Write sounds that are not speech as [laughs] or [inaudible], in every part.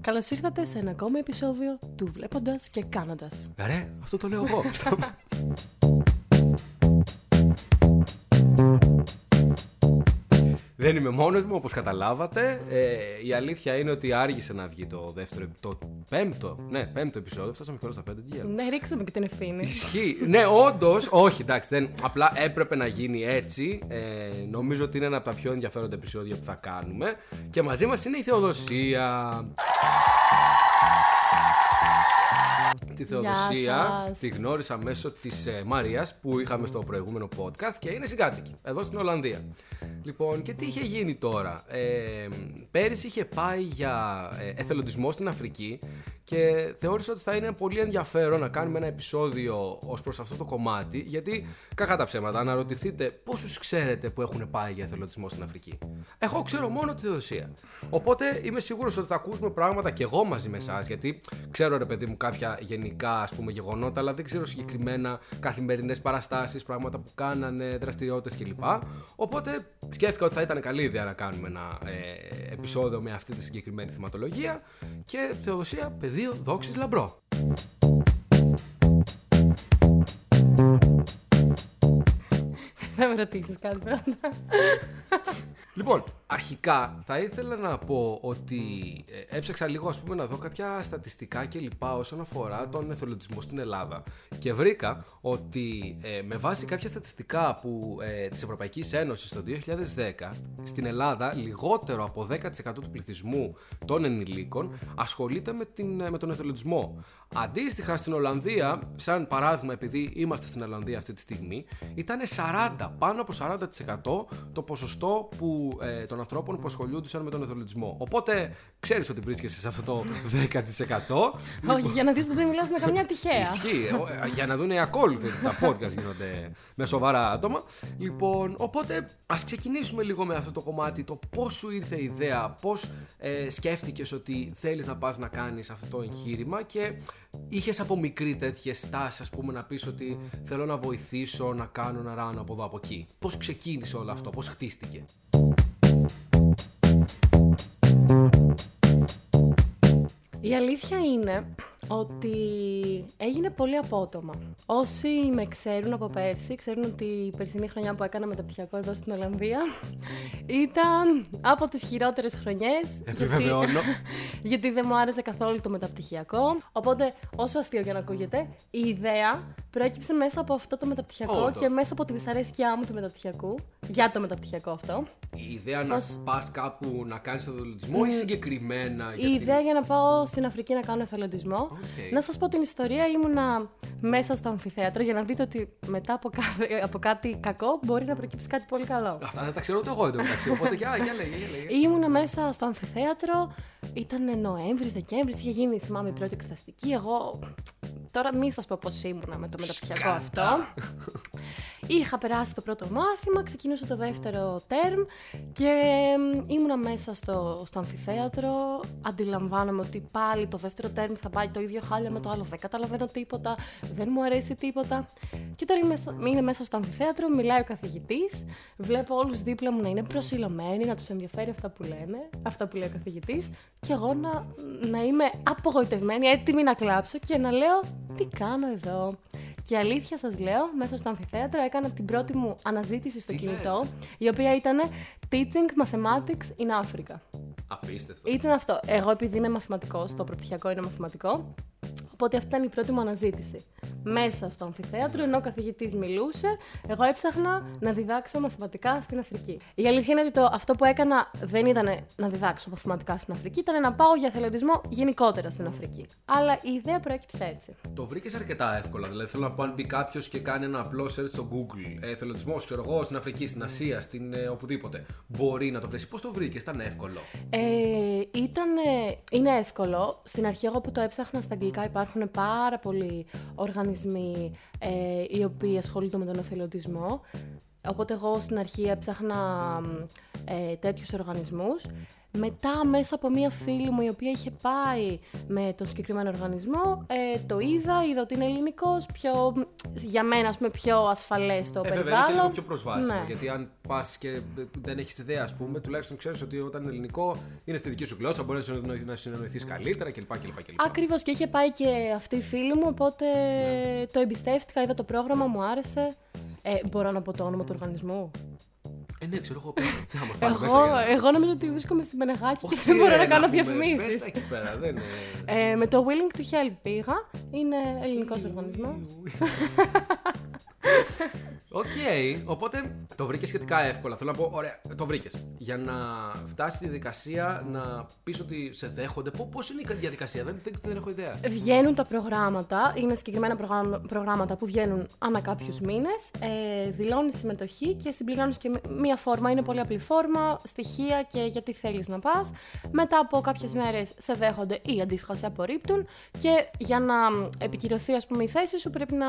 Καλώς ήρθατε σε ένα ακόμα επεισόδιο του Βλέποντας και Κάνοντας. Ρε, αυτό το λέω εγώ. [laughs] Δεν είμαι μόνος μου, όπως καταλάβατε. Ε, η αλήθεια είναι ότι άργησε να βγει το δεύτερο, το πέμπτο, ναι, πέμπτο επεισόδιο. Φτάσαμε και στα πέντε. Ναι, ρίξαμε και την ευθύνη. Ισχύει. ναι, όντως, όχι, εντάξει, δεν, απλά έπρεπε να γίνει έτσι. Ε, νομίζω ότι είναι ένα από τα πιο ενδιαφέροντα επεισόδια που θα κάνουμε. Και μαζί μας είναι η Θεοδοσία. Τη Θεοδοσία τη γνώρισα μέσω της ε, Μαρίας που είχαμε στο προηγούμενο podcast και είναι συγκάτοικη εδώ στην Ολλανδία. Λοιπόν, και τι είχε γίνει τώρα; Ε, πέρυσι είχε πάει για ε, εθελοντισμό στην Αφρική και θεώρησα ότι θα είναι πολύ ενδιαφέρον να κάνουμε ένα επεισόδιο ως προς αυτό το κομμάτι. Γιατί, κακά τα ψέματα, αναρωτηθείτε πόσους ξέρετε που έχουν πάει για εθελοντισμό στην Αφρική. Εγώ ξέρω μόνο τη Θεοδοσία. Οπότε είμαι σίγουρος ότι θα ακούσουμε πράγματα και εγώ μαζί με εσάς. Γιατί ξέρω, ρε παιδί μου, κάποια γενικά ας πούμε, γεγονότα, αλλά δεν ξέρω συγκεκριμένα καθημερινές παραστάσεις, πράγματα που κάνανε, δραστηριότητες κλπ. Οπότε σκέφτηκα ότι θα ήταν καλή ιδέα να κάνουμε ένα ε, επεισόδιο με αυτή τη συγκεκριμένη θεματολογία. Και Θεοδοσία, πεδίο δόξη λαμπρό. Θα με ρωτήσεις κάτι πρώτα. Λοιπόν, αρχικά θα ήθελα να πω ότι ε, έψαξα λίγο ας πούμε να δω κάποια στατιστικά και λοιπά όσον αφορά τον εθελοντισμό στην Ελλάδα και βρήκα ότι ε, με βάση κάποια στατιστικά που, ε, της Ευρωπαϊκής Ένωσης το 2010 στην Ελλάδα λιγότερο από 10% του πληθυσμού των ενηλίκων ασχολείται με, την, ε, με τον εθελοντισμό. Αντίστοιχα στην Ολλανδία, σαν παράδειγμα επειδή είμαστε στην Ολλανδία αυτή τη στιγμή, ήταν 40, πάνω από 40% το ποσοστό που, ε, των ανθρώπων που ασχολούνταν με τον εθελοντισμό. Οπότε ξέρεις ότι βρίσκεσαι σε αυτό το 10%. Όχι, για να δεις ότι δεν μιλάς με καμιά τυχαία. Ισχύει. Ε, για να δουν οι ακόλουθοι τα podcast γίνονται με σοβαρά άτομα. Λοιπόν, οπότε ας ξεκινήσουμε λίγο με αυτό το κομμάτι. Το πώς σου ήρθε η ιδέα, πώς ε, σκέφτηκες ότι θέλεις να πας να κάνεις αυτό το εγχείρημα και είχες από μικρή τέτοιες στάσεις, ας πούμε, να πεις ότι θέλω να βοηθήσω, να κάνω, να ράνω από εδώ από εκεί. Πώς ξεκίνησε όλο αυτό, πώς χτίστηκε. Η αλήθεια είναι ότι έγινε πολύ απότομα. Όσοι με ξέρουν από πέρσι, ξέρουν ότι η περσινή χρονιά που έκανα μεταπτυχιακό εδώ στην Ολλανδία ήταν από τις χειρότερες χρονιές. Επιβεβαιώνω. Γιατί, γιατί δεν μου άρεσε καθόλου το μεταπτυχιακό. Οπότε, όσο αστείο για να ακούγεται, η ιδέα προέκυψε μέσα από αυτό το μεταπτυχιακό και μέσα από τη δυσαρέσκειά μου του μεταπτυχιακού, για το μεταπτυχιακό αυτό. Η ιδέα να πας κάπου να κάνεις εθελοντισμό ή συγκεκριμένα. Η ιδέα για να πάω στην Αφρική να κάνω εθελοντισμό. Να σας πω την ιστορία, ήμουνα μέσα στο αμφιθέατρο για να δείτε ότι μετά από, από κάτι κακό μπορεί να προκύψει κάτι πολύ καλό. Αυτά δεν τα ξέρω ούτε εγώ εντωμεταξύ. Οπότε για, για λέγε, για λέγε. Ήμουνα μέσα στο αμφιθέατρο, ήταν Νοέμβρης, Δεκέμβρης, είχε γίνει, θυμάμαι, η πρώτη εξεταστική. Εγώ τώρα μη σας πω πώς ήμουνα με το μεταπτυχιακό αυτό. Είχα περάσει το πρώτο μάθημα, ξεκίνησα το δεύτερο τέρμ και ήμουνα μέσα στο, στο αμφιθέατρο. Αντιλαμβάνομαι ότι πάλι το δεύτερο τέρμ θα πάει το ίδιο χάλια με το άλλο. Δεν καταλαβαίνω τίποτα, δεν μου αρέσει τίποτα. Και τώρα είμαι, είμαι μέσα στο αμφιθέατρο, μιλάει ο καθηγητής. Βλέπω όλους δίπλα μου να είναι προσιλωμένοι, να τους ενδιαφέρει αυτά που λένε, αυτά που λέει ο καθηγητής. Και εγώ να, να είμαι απογοητευμένη, έτοιμη να κλάψω και να λέω τι κάνω εδώ; Και αλήθεια σας λέω, μέσα στο αμφιθέατρο έκανα την πρώτη μου αναζήτηση στο κινητό, η οποία ήταν Teaching Mathematics in Africa. Απίστευτο. Ήταν αυτό. Εγώ επειδή είμαι μαθηματικός, το προπτυχιακό είναι μαθηματικό, Οπότε αυτή ήταν η πρώτη μου αναζήτηση. Μέσα στο αμφιθέατρο, ενώ ο καθηγητής μιλούσε, εγώ έψαχνα να διδάξω μαθηματικά στην Αφρική. Η αλήθεια είναι ότι το, αυτό που έκανα δεν ήταν να διδάξω μαθηματικά στην Αφρική, ήταν να πάω για εθελοντισμό γενικότερα στην Αφρική. Αλλά η ιδέα προέκυψε έτσι. Το βρήκες αρκετά εύκολα. Δηλαδή, θέλω να πω, αν μπει κάποιος και κάνει ένα απλό search στο Google, ε, εθελοντισμό, ξέρω εγώ, στην Αφρική, στην Ασία, στην ε, οπουδήποτε, μπορεί να το βρεις. Πώς το βρήκες, ήταν εύκολο; Ε, ήταν, είναι εύκολο. Στην αρχή, εγώ που το έψαχνα στα αγγλικά, υπάρχουν πάρα πολλοί οργανισμοί ε, οι οποίοι ασχολούνται με τον εθελοντισμό. Οπότε εγώ στην αρχή έψαχνα ε, τέτοιους οργανισμούς. Μετά, μέσα από μία φίλη μου η οποία είχε πάει με τον συγκεκριμένο οργανισμό, ε, το είδα, είδα ότι είναι ελληνικός, πιο, για μένα, ας πούμε, πιο ασφαλές το ε, περιβάλλον. Βέβαια, είναι πιο προσβάσιμο. Ναι. Γιατί αν πας και δεν έχεις ιδέα, ας πούμε, τουλάχιστον ξέρεις ότι όταν είναι ελληνικό είναι στη δική σου γλώσσα, μπορείς να συνεννοηθεί καλύτερα κλπ. Ακριβώς και είχε πάει και αυτή η φίλη μου, οπότε ναι. το εμπιστεύτηκα, είδα το πρόγραμμα, μου άρεσε. Ε, μπορώ να πω το όνομα του οργανισμού; Ε, ναι, ξέρω εγώ. Τι εγώ, εγώ νομίζω ότι βρίσκομαι στην Πενεγάκη και δεν μπορώ να κάνω διαφημίσεις. εκεί πέρα, δεν είναι. Ε, με το Willing to Help πήγα. Είναι ελληνικός οργανισμός. Ok, okay, οπότε το βρήκες σχετικά εύκολα. Θέλω να πω, ωραία, το βρήκες. Για να φτάσει στη διαδικασία να πεις ότι σε δέχονται. Πώς είναι η διαδικασία, δεν, δεν, δεν, έχω ιδέα. Βγαίνουν τα προγράμματα, είναι συγκεκριμένα προγράμματα που βγαίνουν ανά κάποιους μήνες. Ε, δηλώνεις συμμετοχή και συμπληρώνεις και μία φόρμα. Είναι πολύ απλή φόρμα, στοιχεία και γιατί θέλεις να πας. Μετά από κάποιες μέρες σε δέχονται ή αντίστοιχα σε απορρίπτουν. Και για να επικυρωθεί, ας πούμε, η θέση σου πρέπει να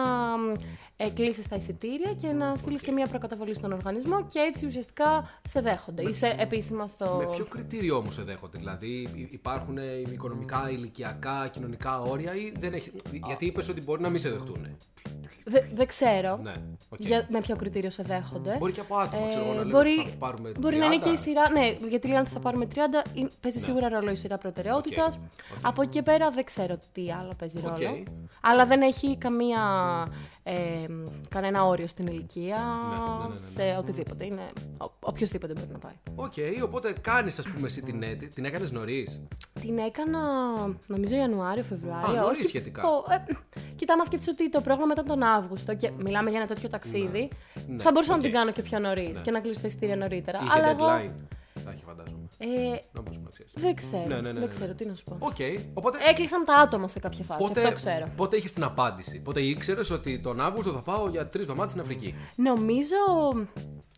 ε, κλείσεις τα εισιτήρια και να στείλεις και μια προκαταβολή στον οργανισμό και έτσι ουσιαστικά σε δέχονται. Με... Είσαι επίσημα στο. Με ποιο κριτήριο όμως σε δέχονται, Δηλαδή υπάρχουν οικονομικά, ηλικιακά, κοινωνικά όρια ή δεν έχει. Γιατί είπες ότι μπορεί να μην σε δεχτούν; Δεν ξέρω ναι, okay. για, με ποιο κριτήριο σε δέχονται. Μπορεί και από άτομα, ξέρω εγώ, να μπορεί, θα πάρουμε 30. Μπορεί να είναι και η σειρά. Ναι, γιατί λένε ότι θα πάρουμε 30. Παίζει ναι. σίγουρα ρόλο η σειρά προτεραιότητας. Okay. Okay. Από εκεί και πέρα δεν ξέρω τι άλλο παίζει ρόλο. Αλλά δεν έχει καμία ε, κανένα όριο στην ηλικία, ναι, ναι, ναι, ναι σε ναι. οτιδήποτε. Είναι, οποιοσδήποτε μπορεί να πάει. Ok, okay, οπότε κάνεις, ας πούμε, εσύ την αίτηση. Την έκανες νωρίς; Την έκανα, νομίζω, Ιανουάριο, Φεβρουάριο. Α, νωρίς σχετικά. Το, ε, κοιτά, μα σκέφτεσαι ότι το πρόγραμμα ήταν τον Αύγουστο και μιλάμε για ένα τέτοιο ταξίδι. Ναι. Θα μπορούσα okay. να την κάνω και πιο νωρίς και να κλείσω τα εισιτήρια νωρίτερα. Είχε αλλά deadline. Εγώ... Θα έχει φαντάζομαι. Ε, δεν ξέρω. Ναι, ναι, ναι, δεν ναι. ξέρω τι να σου πω. Okay, οπότε... Έκλεισαν τα άτομα σε κάποια φάση. Πότε, αυτό ξέρω. Πότε είχε την απάντηση; Πότε ήξερες ότι τον Αύγουστο θα πάω για τρεις εβδομάδες στην Αφρική; Νομίζω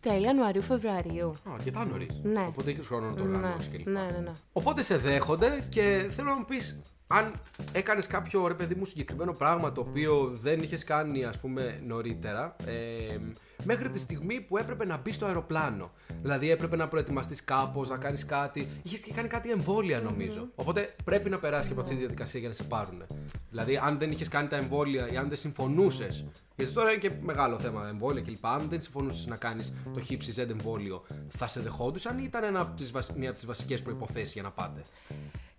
τέλη Ιανουαρίου-Φεβρουαρίου. Α, αρκετά νωρίς. Ναι. Οπότε είχε χρόνο να το οργανώσεις ναι. ναι, ναι, ναι. Οπότε σε δέχονται και θέλω να μου πεις αν έκανες κάποιο ρε παιδί μου συγκεκριμένο πράγμα το οποίο δεν είχες κάνει ας πούμε νωρίτερα. Ε, μέχρι τη στιγμή που έπρεπε να μπεις στο αεροπλάνο. Δηλαδή έπρεπε να προετοιμαστείς κάπως, να κάνεις κάτι. Είχες και κάνει κάτι εμβόλια νομίζω. Οπότε πρέπει να περάσεις και από αυτή τη διαδικασία για να σε πάρουν. Δηλαδή, αν δεν είχες κάνει τα εμβόλια ή αν δεν συμφωνούσες. Γιατί τώρα είναι και μεγάλο θέμα εμβόλια κλπ. Αν δεν συμφωνούσες να κάνεις το HIPSZ εμβόλιο, θα σε δεχόντουσαν ή ήταν ένα μια από τις βασικές προποθέσει για να πάτε;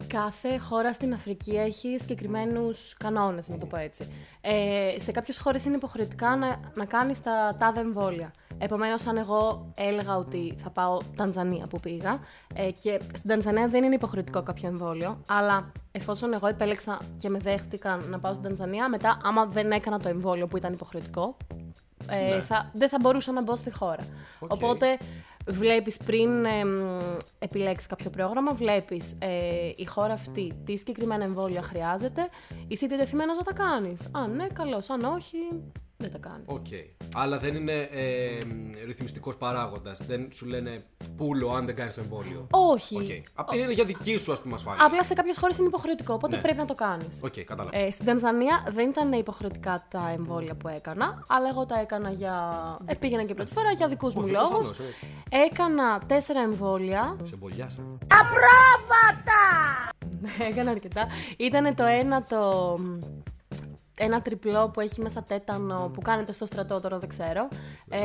Κάθε χώρα στην Αφρική έχει συγκεκριμένους κανόνες, να το πω έτσι. Ε, σε κάποιες χώρες είναι υποχρεωτικά να, να κάνεις τα τάδε εμβόλια. Επομένως, αν εγώ έλεγα ότι θα πάω Τανζανία που πήγα, ε, και στην Τανζανία δεν είναι υποχρεωτικό κάποιο εμβόλιο, αλλά εφόσον εγώ επέλεξα και με δέχτηκαν να πάω στην Τανζανία, μετά, άμα δεν έκανα το εμβόλιο που ήταν υποχρεωτικό, ε, ναι. θα, δεν θα μπορούσα να μπω στη χώρα. Οπότε βλέπεις πριν ε, επιλέξεις κάποιο πρόγραμμα, βλέπεις ε, η χώρα αυτή τι συγκεκριμένα εμβόλια χρειάζεται, είσαι διατεθειμένος να τα κάνεις. Αν ναι, καλώς. Αν όχι, δεν τα κάνεις. Οκ. Okay. Αλλά δεν είναι ε, ρυθμιστικός παράγοντας. Δεν σου λένε πούλο αν δεν κάνεις το εμβόλιο. Όχι. Okay. Είναι για δική σου, ας πούμε, ασφάλεια. Απλά σε κάποιες χώρες είναι υποχρεωτικό, οπότε ναι. πρέπει να το κάνεις. Ok, okay, κατάλαβα. Ε, στην Τανζανία δεν ήταν υποχρεωτικά τα εμβόλια που έκανα, αλλά εγώ τα έκανα για. Ε, πήγαινα και πρώτη φορά για δικούς μου λόγους. Ε. Έκανα τέσσερα εμβόλια. Σε μπολιάσαν. Α, πρόβατα! [laughs] έκανα αρκετά. Ήταν το ένα το ένα τριπλό που έχει μέσα τέτανο που κάνετε στο στρατό, τώρα δεν ξέρω. Ε,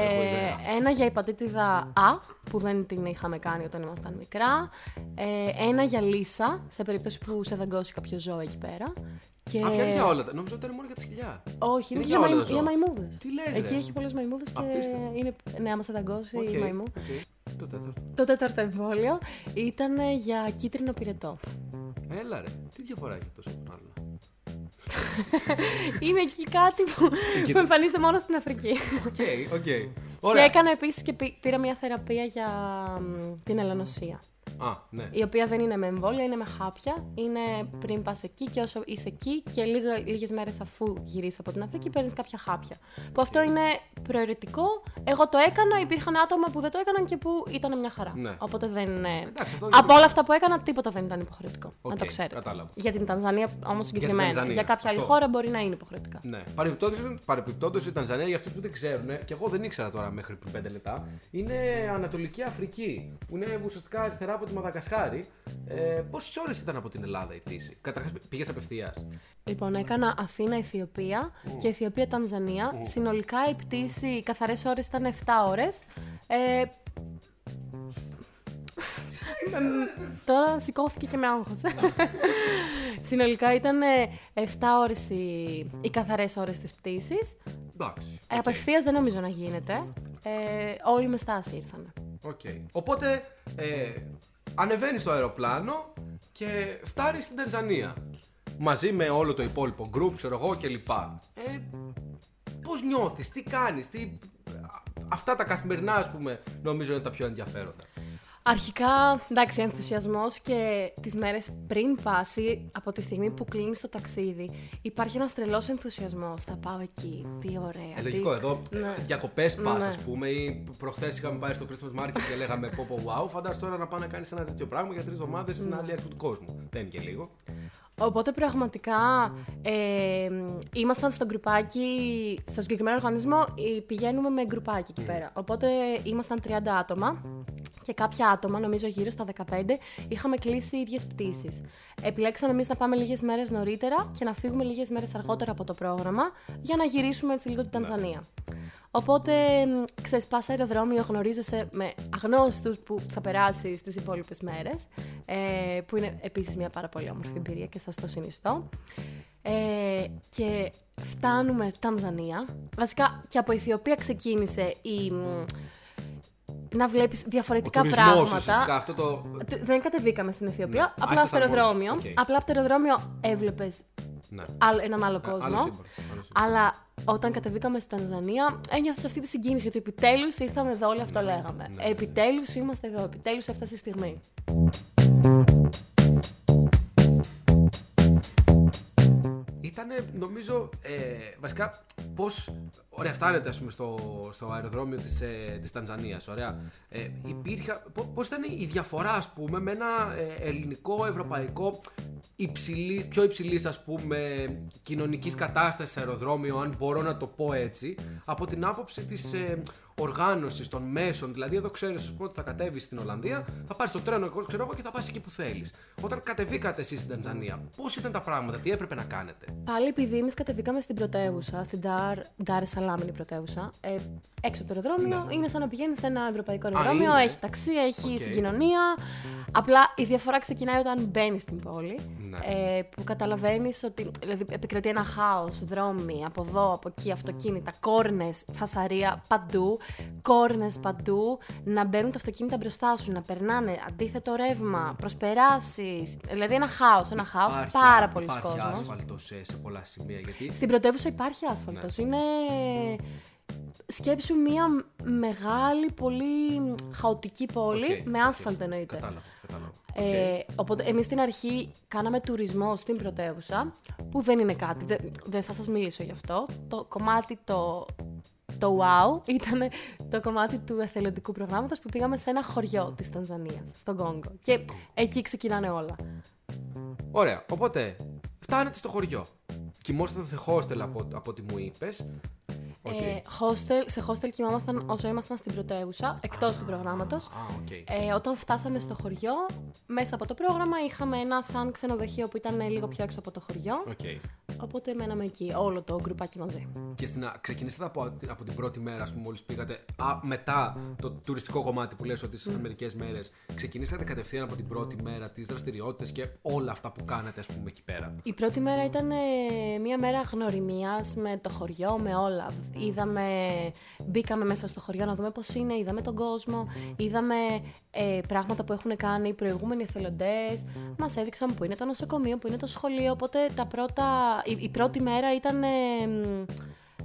ένας για υπατήτηδα Α, που δεν την είχαμε κάνει όταν ήμασταν μικρά. Ε, ένα για λύσα, σε περίπτωση που σε δαγκώσει κάποιο ζώο εκεί πέρα. Και... Α, για όλα. Νομίζω ότι ήταν μόνο για τη σκυλιά. Όχι, είναι, για, για, για μαϊμούδες. Τι λες, Εκεί έχει πολλές μαϊμούδες και Απίστευτο. είναι. Ναι, άμα σε δαγκώσει okay, η μαϊμού. Okay. Το τέταρτο. Το τέταρτο εμβόλιο ήταν για κίτρινο πυρετό. Έλα ρε, τι διαφορά έχει αυτό από τον άλλο; Είναι εκεί κάτι που, που εμφανίζεται μόνο στην Αφρική. Ok, ok. Και έκανα επίσης και πήρα μια θεραπεία για την ελονοσία. Α, ναι. Η οποία δεν είναι με εμβόλια, είναι με χάπια. Είναι πριν πας εκεί και όσο είσαι εκεί και λίγες μέρες αφού γυρίσεις από την Αφρική, παίρνεις κάποια χάπια. Που αυτό είναι προαιρετικό. Εγώ το έκανα, υπήρχαν άτομα που δεν το έκαναν και που ήταν μια χαρά. Ναι. Οπότε δεν. είναι. Εντάξει, αυτό Από όλα αυτά που έκανα, τίποτα δεν ήταν υποχρεωτικό. να Οκ, το ξέρετε. κατάλαβα. Για την Τανζανία όμως συγκεκριμένα. Για, Τανζανία, κάποια άλλη αυτό. χώρα μπορεί να είναι υποχρεωτικά. Ναι. Παρεμπιπτόντως η Τανζανία, για αυτούς που δεν ξέρουν, και εγώ δεν ήξερα τώρα μέχρι πριν 5 λεπτά, είναι Ανατολική Αφρική. Που είναι ουσιαστικά αριστερά από τη Μαδαγασκάρη. Ε, Πόσες ώρες ήταν από την Ελλάδα η πτήση, Καταρχάς πήγες απευθείας. Λοιπόν, έκανα Αθήνα-Αιθιοπία και Αιθιοπία-Τανζανία. Συνολικά η πτήση, οι καθαρές ώρες ήταν 7 ώρες. Ε, μ, τώρα σηκώθηκε και με άγχος. Συνολικά ήταν 7 ώρες οι, οι καθαρές ώρες της πτήσης. Εντάξει. Ε, Απευθείας δεν νομίζω να γίνεται. Ε, όλοι με στάση ήρθαν. Οκ. Οπότε ε, ανεβαίνεις στο αεροπλάνο και φτάνεις στην Τανζανία. Μαζί με όλο το υπόλοιπο group, ξέρω εγώ κλπ. Ε, Πώς νιώθεις, τι κάνεις, τι... αυτά τα καθημερινά, ας πούμε, νομίζω είναι τα πιο ενδιαφέροντα. Αρχικά, εντάξει, ο ενθουσιασμός και τις μέρες πριν πάσει, από τη στιγμή που κλείνει το ταξίδι, υπάρχει ένας τρελός ενθουσιασμός. Θα πάω εκεί. Τι ωραία. Ε, λογικό, τι... εδώ Ναι. διακοπές πας, Ναι. ας πούμε, ή προχθές είχαμε πάει στο Christmas Market και λέγαμε πω πω wow. Φαντάζομαι τώρα να πάει να κάνεις ένα τέτοιο πράγμα για τρεις εβδομάδες στην Ναι. άλλη άκρη του κόσμου. Δεν είναι και λίγο. Οπότε πραγματικά ε, ήμασταν στο γκρουπάκι, στο συγκεκριμένο οργανισμό ε, πηγαίνουμε με γκρουπάκι εκεί πέρα. Οπότε ήμασταν 30 άτομα και κάποια άτομα, νομίζω γύρω στα 15, είχαμε κλείσει ίδιες πτήσεις. Επιλέξαμε εμείς να πάμε λίγες μέρες νωρίτερα και να φύγουμε λίγες μέρες αργότερα από το πρόγραμμα για να γυρίσουμε έτσι λίγο την Τανζανία. Οπότε, μ, ξέρεις, πας αεροδρόμιο, γνωρίζεσαι με αγνώστους που θα περάσεις τις υπόλοιπες μέρες, ε, που είναι επίσης μια πάρα πολύ όμορφη εμπειρία και σας το συνιστώ. Ε, και φτάνουμε Τανζανία. Βασικά και από Αιθιοπία ξεκίνησε η, μ, να βλέπεις διαφορετικά Ο τουρισμός, πράγματα. ουσιαστικά, αυτό το. Του- Δεν κατεβήκαμε στην Αιθιοπία, Ναι. απλά στο Ήσασταν μόνοι σας. αεροδρόμιο. Οκ. Απλά από το αεροδρόμιο έβλεπες Ναι. άλλο- έναν άλλο Ε, κόσμο. άλλο σύμπαν, άλλο σύμπαν. Αλλά όταν κατεβήκαμε στη Τανζανία, ένιωθα αυτή τη συγκίνηση γιατί επιτέλους ήρθαμε εδώ, όλο αυτό λέγαμε. ναι, επιτέλους είμαστε εδώ, επιτέλους έφτασε η στιγμή. Ήταν νομίζω, ε, βασικά, πώς. Ωραία, φτάνετε ας πούμε, στο, στο αεροδρόμιο της ε, της Τανζανίας, ωραία. Ε, υπήρχε, πώς ήταν η διαφορά, ας πούμε, με ένα ε, ελληνικό, ευρωπαϊκό, υψηλή, πιο υψηλής, ας πούμε, κοινωνικής κατάστασης αεροδρόμιο, αν μπορώ να το πω έτσι, από την άποψη της ε, οργάνωσης των μέσων. Δηλαδή, εδώ ξέρεις ας πούμε, ότι θα κατέβεις στην Ολλανδία, θα πάρεις το τρένο, εγώ ξέρω εγώ, και θα πας εκεί που θέλεις. Όταν κατεβήκατε εσείς στην Τανζανία, πώς ήταν τα πράγματα, τι έπρεπε να κάνετε; Πάλι επειδή εμείς κατεβήκαμε στην πρωτεύουσα, στην Dar, Dar es Salaam είναι η πρωτεύουσα, ε, έξω από το αεροδρόμιο, είναι σαν να πηγαίνεις σε ένα ευρωπαϊκό αεροδρόμιο, είναι. έχει ταξί, έχει Οκ. συγκοινωνία. Απλά η διαφορά ξεκινάει όταν μπαίνεις στην πόλη. Ναι. Ε, που καταλαβαίνεις ότι δηλαδή, επικρατεί ένα χάος, δρόμοι από εδώ, από εκεί, αυτοκίνητα, κόρνες, φασαρία παντού, κόρνες παντού, να μπαίνουν τα αυτοκίνητα μπροστά σου, να περνάνε αντίθετο ρεύμα, προσπεράσεις. Δηλαδή ένα χάος, ένα χάος, Υπάρχει- πάρα πολλοί Υπάρχει κόσμος. άσφαλτος σε, σε πολλά σημεία. Γιατί Στην πρωτεύουσα υπάρχει άσφαλτος. Είναι σκέψου μια μεγάλη, πολύ χαοτική πόλη Οκ, με οκ. άσφαλτο εννοείται. Κατάλαβα. κατάλαβα. Ε, Οκ. οπότε εμείς στην αρχή κάναμε τουρισμό στην πρωτεύουσα, που δεν είναι κάτι, δεν, δεν θα σας μιλήσω γι' αυτό. Το κομμάτι το, το wow ήταν το κομμάτι του εθελοντικού προγράμματος που πήγαμε σε ένα χωριό της Τανζανίας, στον Κόγκο. Και εκεί ξεκινάνε όλα. Ωραία. Οπότε φτάνετε στο χωριό. Κοιμόσατε σε hostel από, από ό,τι μου είπες. Όχι. Ε, hostel, σε hostel κοιμάμασταν όσο ήμασταν στην πρωτεύουσα, εκτός του προγράμματος. Α, οκ. Ε, όταν φτάσαμε στο χωριό, μέσα από το πρόγραμμα είχαμε ένα σαν ξενοδοχείο που ήταν λίγο πιο έξω από το χωριό. Οκ. Οπότε μέναμε εκεί, όλο το γκρουπάκι μαζί. Και στην, α- ξεκινήσατε από, από την πρώτη μέρα, ας πούμε, μόλις πήγατε. Α, μετά το τουριστικό κομμάτι που λες ότι ήσασταν μερικές μέρες. Ξεκινήσατε κατευθείαν από την πρώτη μέρα τις δραστηριότητες και όλα αυτά που κάνατε, ας πούμε, εκεί πέρα; Η πρώτη μέρα ήταν ε, μια μέρα γνωριμίας με το χωριό, με όλα. Είδαμε, μπήκαμε μέσα στο χωριό να δούμε πώς είναι, είδαμε τον κόσμο, είδαμε ε, πράγματα που έχουν κάνει οι προηγούμενοι εθελοντές, μας έδειξαν που είναι το νοσοκομείο, που είναι το σχολείο, οπότε τα πρώτα, η, η πρώτη μέρα ήταν ε, μ,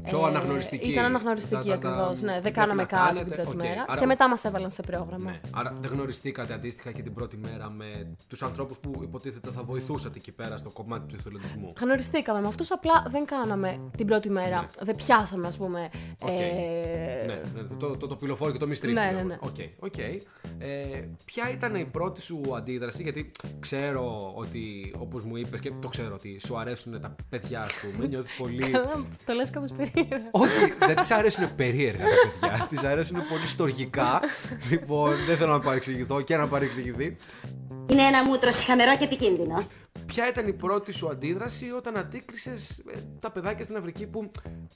Πιο ε, αναγνωριστική. Ήταν αναγνωριστική ακριβώς. Ναι, δεν κάναμε κάτι την πρώτη μέρα. Και μετά μας έβαλαν σε πρόγραμμα. Ναι. Άρα δεν γνωριστήκατε αντίστοιχα και την πρώτη μέρα με τους ανθρώπους που υποτίθεται θα βοηθούσατε εκεί πέρα στο κομμάτι του εθελοντισμού. Γνωριστήκαμε με αυτούς, απλά δεν κάναμε την πρώτη μέρα. Ναι. Δεν πιάσαμε, ας πούμε. Okay. Ε... Ναι, ναι, το, το, το πυλοφόρο και το μυστρή. Ναι, ναι, ναι. Okay, okay. Ε, ποια ήταν η πρώτη σου αντίδραση, γιατί ξέρω ότι, όπως μου είπες και το ξέρω ότι σου αρέσουν τα παιδιά, α πούμε. Νιώθεις [laughs] πολύ. το λες κάπως περίεργα. [laughs] Όχι, δεν της αρέσουν περίεργα τα παιδιά. Της αρέσουν πολύ στοργικά. λοιπόν, δεν θέλω να παρεξηγηθώ και να παρεξηγηθεί. Είναι ένα μούτρο συχαμερό και επικίνδυνο. Ποια ήταν η πρώτη σου αντίδραση όταν αντίκρισες ε, τα παιδάκια στην Αφρική που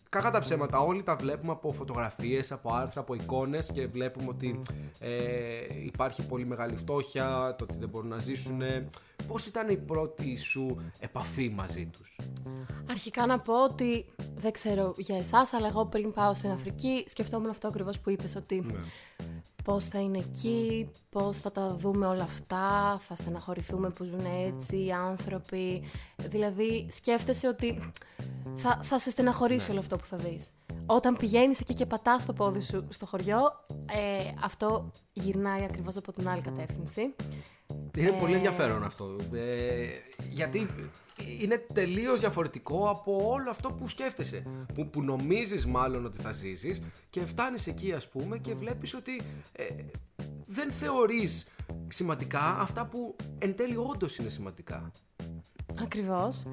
κακά τα ψέματα όλοι τα βλέπουμε από φωτογραφίες, από άρθρα, από εικόνες και βλέπουμε ότι ε, υπάρχει πολύ μεγάλη φτώχεια, το ότι δεν μπορούν να ζήσουν. Πώς ήταν η πρώτη σου επαφή μαζί τους, Αρχικά να πω ότι δεν ξέρω για εσάς, αλλά εγώ πριν πάω στην Αφρική σκεφτόμουν αυτό ακριβώς που είπες, ότι ναι πώς θα είναι εκεί, πώς θα τα δούμε όλα αυτά, θα στεναχωρηθούμε που ζουν έτσι οι άνθρωποι. Δηλαδή σκέφτεσαι ότι θα, θα σε στεναχωρήσει ναι. όλο αυτό που θα δεις. Όταν πηγαίνεις εκεί και πατάς το πόδι σου στο χωριό, ε, αυτό γυρνάει ακριβώς από την άλλη κατεύθυνση. Είναι πολύ ε, ενδιαφέρον αυτό. Ε, γιατί είναι τελείως διαφορετικό από όλο αυτό που σκέφτεσαι. Που, που νομίζεις μάλλον ότι θα ζήσεις και φτάνεις εκεί ας πούμε και βλέπεις ότι ε, δεν θεωρείς σημαντικά αυτά που εν τέλει όντως είναι σημαντικά. Ακριβώς.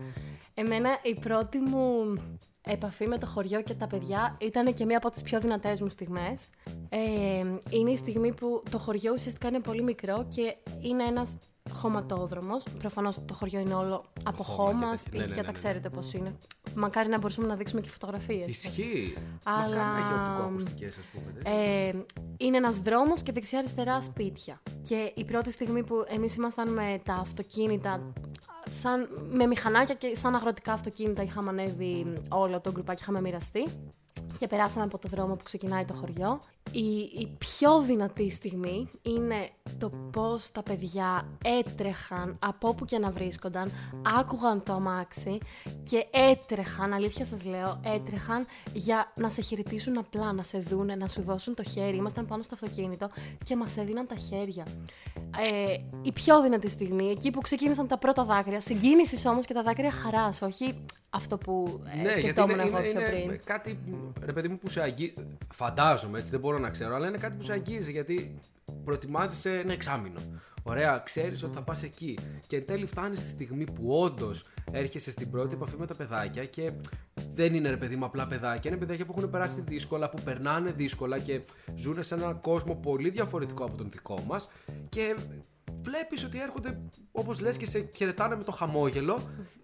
Εμένα η πρώτη μου επαφή με το χωριό και τα παιδιά ήταν και μία από τις πιο δυνατές μου στιγμές. Ε, είναι η στιγμή που το χωριό ουσιαστικά είναι πολύ μικρό και είναι ένας χωματόδρομος. Προφανώς το χωριό είναι όλο από χώμα, χώμα σπίτια, ναι, ναι, ναι, τα ναι. ξέρετε πώς είναι. Μακάρι να μπορούσαμε να δείξουμε και φωτογραφίες. Ισχύει. Αλλά. Μακάρι να έχει οπτικοακουστικέ, ας πούμε. Ε, είναι ένας δρόμος και δεξιά-αριστερά σπίτια. Και η πρώτη στιγμή που εμείς ήμασταν με τα αυτοκίνητα σαν, με μηχανάκια και σαν αγροτικά αυτοκίνητα είχαμε ανέβει όλο το γκρουπάκι, είχαμε μοιραστεί και περάσαμε από το δρόμο που ξεκινάει το χωριό. Η, η πιο δυνατή στιγμή είναι το πώς τα παιδιά έτρεχαν από όπου και να βρίσκονταν, άκουγαν το αμάξι και έτρεχαν, αλήθεια σας λέω, έτρεχαν για να σε χαιρετήσουν απλά, να σε δούνε, να σου δώσουν το χέρι. Ήμασταν πάνω στο αυτοκίνητο και μας έδιναν τα χέρια. Ε, η πιο δυνατή στιγμή, εκεί που ξεκίνησαν τα πρώτα δάκρυα, συγκίνησης όμως και τα δάκρυα χαράς, όχι αυτό που ε, ναι, σκεφτόμουν εγώ πιο είναι πριν. Κάτι, ρε παιδί μου, που σε αγγίζει. Φαντάζομαι έτσι, δεν μπορώ να ξέρω, αλλά είναι κάτι που σε αγγίζει γιατί προετοιμάζεσαι ένα εξάμεινο. Ωραία, ξέρεις ότι θα πας εκεί. Και εν τέλει φτάνεις στη στιγμή που όντως έρχεσαι στην πρώτη επαφή με τα παιδάκια και δεν είναι ρε παιδί μου απλά παιδάκια. Είναι παιδάκια που έχουν περάσει δύσκολα, που περνάνε δύσκολα και ζουν σε έναν κόσμο πολύ διαφορετικό από τον δικό μας. Και βλέπεις ότι έρχονται, όπως λες, και σε χαιρετάνε με το χαμόγελο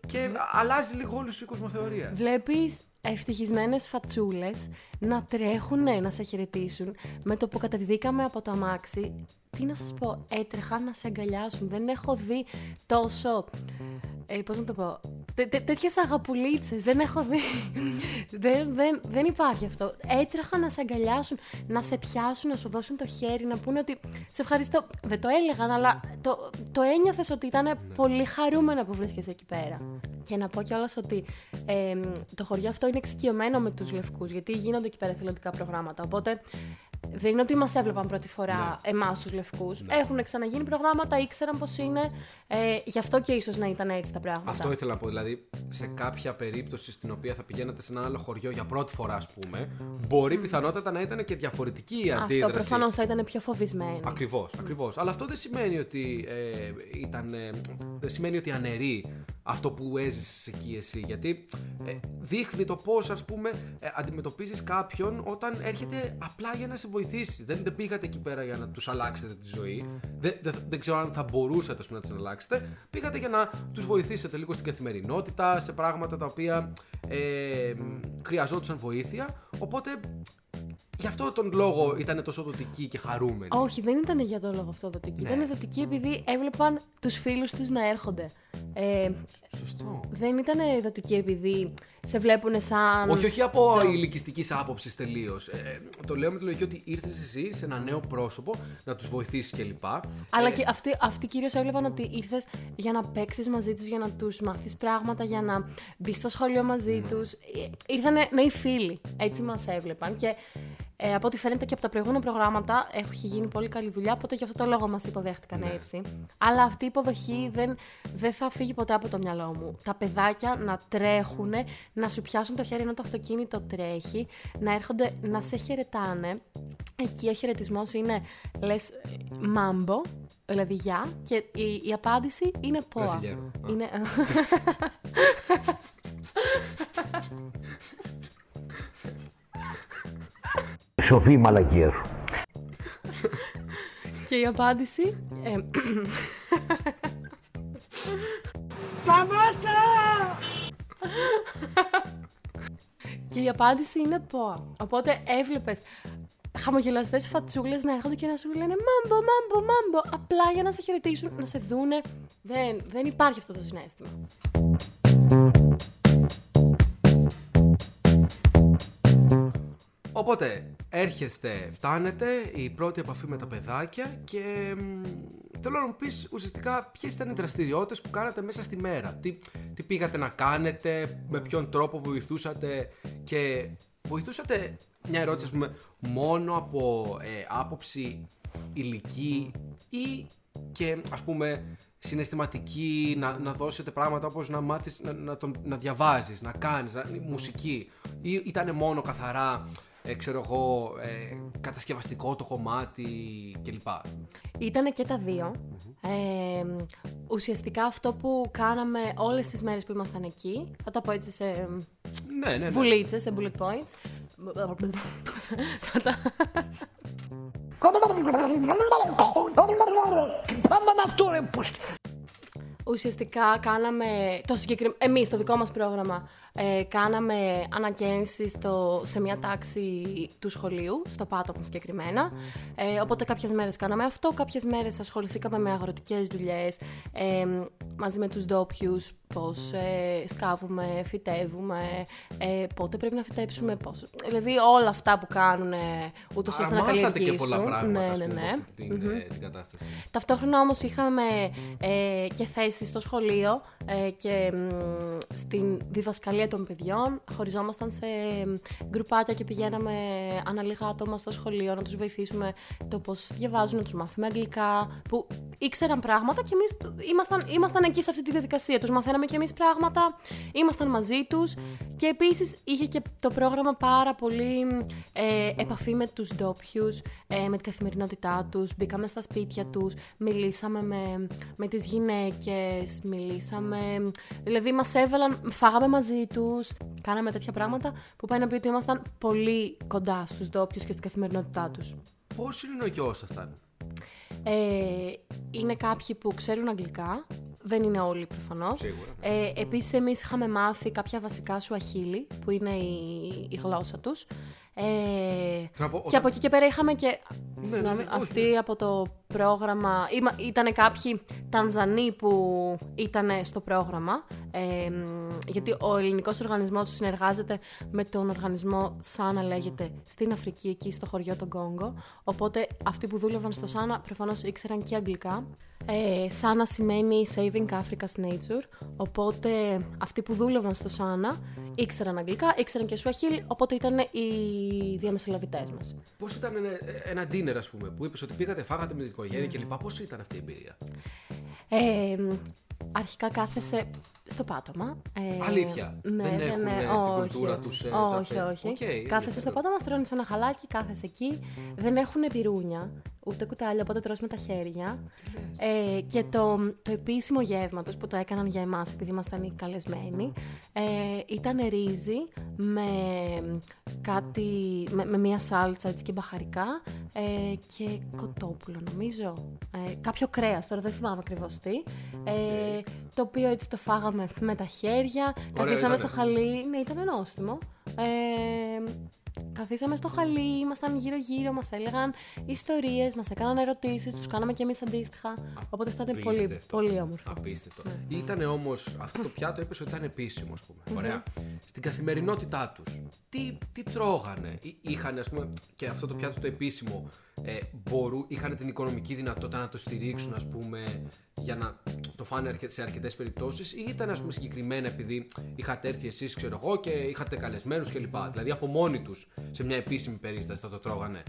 και αλλάζει λίγο όλη σου η κοσμοθεωρία. Βλέπεις ευτυχισμένες φατσούλες να τρέχουν να σε χαιρετήσουν με το που κατεβήκαμε από το αμάξι. Τι να σας πω, έτρεχαν να σε αγκαλιάσουν. Δεν έχω δει τόσο ε, πώς να το πω, τέτοιες αγαπουλίτσες, δεν έχω δει, δεν, δεν, δεν υπάρχει αυτό. Έτρεχαν να σε αγκαλιάσουν, να σε πιάσουν, να σου δώσουν το χέρι, να πούνε ότι σε ευχαριστώ. Δεν το έλεγαν, αλλά το, το ένιωθες ότι ήταν πολύ χαρούμενα που βρίσκεσαι εκεί πέρα. Και να πω κιόλας ότι ε, το χωριό αυτό είναι εξοικειωμένο με τους λευκούς, γιατί γίνονται εκεί πέρα εθελοντικά προγράμματα. Οπότε δεν είναι ότι μας έβλεπαν πρώτη φορά ναι. εμάς τους λευκούς. Ναι. Έχουν ξαναγίνει προγράμματα, ήξεραν πώ είναι. Ε, γι' αυτό και ίσως να ήταν έτσι τα πράγματα. Αυτό ήθελα να πω. Δηλαδή, σε κάποια περίπτωση στην οποία θα πηγαίνατε σε ένα άλλο χωριό για πρώτη φορά, ας πούμε, μπορεί mm. πιθανότατα να ήταν και διαφορετική η αντίδραση. Αυτό προφανώς θα ήταν πιο φοβισμένη. Ακριβώς, ακριβώς. Αλλά αυτό δεν σημαίνει ότι ε, ήταν. Ε, δεν σημαίνει ότι αναιρεί αυτό που έζησες εκεί εσύ. Γιατί ε, δείχνει το πώς, ας πούμε, ε, αντιμετωπίζεις κάποιον όταν έρχεται απλά για να σε βοηθήσει. Δεν, δεν πήγατε εκεί πέρα για να τους αλλάξετε τη ζωή. Δεν, δεν, δεν ξέρω αν θα μπορούσατε πούμε, να τους αλλάξετε. Πήγατε για να τους βοηθήσετε λίγο στην καθημερινότητα, σε πράγματα τα οποία ε, χρειαζόντουσαν βοήθεια. Οπότε Γι' αυτό τον λόγο ήταν τόσο δοτική και χαρούμενη. Όχι, δεν ήταν για τον λόγο αυτό δοτική. Ναι. Ήταν δοτική επειδή έβλεπαν τους φίλους τους να έρχονται. Ε, σωστό. Δεν ήταν εδωτική επειδή σε βλέπουν σαν. Όχι, όχι από το... ηλικιστικής άποψης τελείως. Ε, το λέω με τη λογική ότι ήρθες εσύ σε ένα νέο πρόσωπο να τους βοηθήσεις κλπ. Αλλά ε... και αυτοί, αυτοί κυρίως έβλεπαν ότι ήρθες για να παίξεις μαζί τους, για να τους μάθεις πράγματα, για να μπεις στο σχολείο μαζί mm. τους. Ε, ήρθαν νέοι φίλοι. Έτσι μας έβλεπαν. Και ε, από ό,τι φαίνεται και από τα προηγούμενα προγράμματα έχει γίνει πολύ καλή δουλειά, οπότε γι' αυτό το λόγο μας υποδέχτηκαν ναι. έτσι. Αλλά αυτή η υποδοχή δεν, δεν θα φύγει ποτέ από το μυαλό μου. Τα παιδάκια να τρέχουν, να σου πιάσουν το χέρι ενώ το αυτοκίνητο τρέχει, να έρχονται να σε χαιρετάνε. Εκεί ο χαιρετισμός είναι λες μάμπο, δηλαδή γεια, και η, η απάντηση είναι ποα. Είναι. [laughs] [laughs] Σοφή μαλακία σου. Και η απάντηση... Ε, Σταμάτα! Και η απάντηση είναι ΠΟΑ. Οπότε έβλεπες χαμογελαστές φατσούλες να έρχονται και να σου λένε Μάμπο, μάμπο, μάμπο. Απλά για να σε χαιρετήσουν, να σε δούνε. Δεν, δεν υπάρχει αυτό το συνέστημα. Οπότε, έρχεστε, φτάνετε, η πρώτη επαφή με τα παιδάκια και θέλω να μου πεις ουσιαστικά ποιες ήταν οι δραστηριότητες που κάνατε μέσα στη μέρα. Τι, τι πήγατε να κάνετε, με ποιον τρόπο βοηθούσατε και βοηθούσατε μια ερώτηση ας πούμε μόνο από ε, άποψη ηλική ή και ας πούμε συναισθηματική, να, να δώσετε πράγματα όπως να μάθεις να, να, τον, να διαβάζεις, να κάνεις, να, μουσική ή ήταν μόνο καθαρά ε, ξέρω εγώ, ε, κατασκευαστικό το κομμάτι κλπ. Ήτανε και τα δυο Ε, ουσιαστικά αυτό που κάναμε όλες τις μέρες που ήμασταν εκεί, θα τα πω έτσι σε ναι, ναι, ναι. βουλίτσες, σε bullet points. Ουσιαστικά κάναμε το συγκεκριμένο, εμείς το δικό μας πρόγραμμα ε, κάναμε ανακαίνιση στο, σε μια τάξη του σχολείου, στο πάτωμα συγκεκριμένα. Ε, οπότε κάποιες μέρες κάναμε αυτό, κάποιες μέρες ασχοληθήκαμε με αγροτικές δουλειές ε, μαζί με τους ντόπιους, πώς ε, σκάβουμε, φυτεύουμε, ε, πότε πρέπει να φυτέψουμε, πώς. Δηλαδή όλα αυτά που κάνουν ούτως ώστε να καλλιεργήσουν. και πολλά πράγματα ναι, ναι, ναι. Την, mm-hmm. την κατάσταση. Ταυτόχρονα όμως είχαμε ε, και θέσεις στο σχολείο ε, και στην διδασκαλία των παιδιών. Χωριζόμασταν σε γκρουπάκια και πηγαίναμε αναλύγα άτομα στο σχολείο να τους βοηθήσουμε το πώς διαβάζουν, να τους μάθουμε αγγλικά, που ήξεραν πράγματα και εμείς ήμασταν, ήμασταν εκεί σε αυτή τη διαδικασία. Τους μαθαίναμε και εμείς πράγματα, ήμασταν μαζί τους και επίσης είχε και το πρόγραμμα πάρα πολύ ε, επαφή με τους ντόπιους, ε, με την καθημερινότητά τους, μπήκαμε στα σπίτια τους, μιλήσαμε με, με τις γυναίκες, μιλήσαμε, δηλαδή μας έβαλαν, φάγαμε μαζί τους, κάναμε τέτοια πράγματα που πάει να πει ότι ήμασταν πολύ κοντά στους ντόπιους και στην καθημερινότητά τους. Πώς είναι ο γιος Ε, είναι κάποιοι που ξέρουν αγγλικά, δεν είναι όλοι προφανώς. Ε, Επίσης, εμείς είχαμε μάθει κάποια βασικά σου αχίλη, που είναι η, η γλώσσα τους. Ε, και από εκεί και πέρα είχαμε και. Ναι, συγγνώμη, ναι, ναι, αυτοί από το πρόγραμμα. Ήταν κάποιοι Τανζανοί που ήταν στο πρόγραμμα. Ε, γιατί ο ελληνικός οργανισμός συνεργάζεται με τον οργανισμό Σάνα, λέγεται, στην Αφρική, εκεί στο χωριό των Κόγκο. Οπότε αυτοί που δούλευαν στο Σάνα προφανώς ήξεραν και αγγλικά. Ε, Σάνα σημαίνει Saving Africa's Nature, οπότε αυτοί που δούλευαν στο Σάνα ήξεραν αγγλικά, ήξεραν και Σουαχίλ, οπότε ήταν οι διαμεσολαβητές μας. Πώς ήταν ένα, ένα dinner, ας πούμε, που είπες ότι πήγατε, φάγατε με την οικογένεια κλπ. Πώς ήταν αυτή η εμπειρία; Ε, αρχικά κάθεσε στο πάτωμα. Ε, Αλήθεια. Ναι, δεν ναι, έχουν ναι, στην όχι, κουλτούρα τους. Ε, όχι, όχι. Okay, κάθεσαι στο πάτωμα, στρώνεις ένα χαλάκι, κάθεσαι εκεί. Δεν έχουν πυρούνια, ούτε κουτάλια, οπότε τρως με τα χέρια. Ε, και το, το επίσημο γεύμα τους που το έκαναν για εμάς, επειδή ήμασταν οι καλεσμένοι, ε, ήταν ρύζι με κάτι, με, με μια σάλτσα έτσι και μπαχαρικά ε, και κοτόπουλο νομίζω. Ε, κάποιο κρέας, τώρα δεν θυμάμαι ακριβώς τι. Ε, το οποίο έτσι το φάγαμε με τα χέρια, καθίσαμε στο χαλί, ναι ήταν νόστιμο. Ε, καθίσαμε στο χαλί, ήμασταν γύρω-γύρω, μας έλεγαν ιστορίες, μας έκαναν ερωτήσεις, τους κάναμε κι εμείς αντίστοιχα. Οπότε αυτό ήταν πολύ, πολύ όμορφο. Απίστευτο. Ναι. Ήταν όμως αυτό το πιάτο, είπες ότι ήταν επίσημο, ας πούμε. Ωραία. Στην καθημερινότητά τους, τι, τι τρώγανε, είχαν, ας πούμε, και αυτό το πιάτο το επίσημο, ε, μπορού, είχαν την οικονομική δυνατότητα να το στηρίξουν, ας πούμε, για να το φάνε σε αρκετές περιπτώσεις, ή ήταν, ας πούμε, συγκεκριμένα επειδή είχατε έρθει εσείς, ξέρω εγώ, και είχατε καλεσμένους κλπ. Δηλαδή από μόνοι τους σε μια επίσημη περίσταση θα το τρώγανε;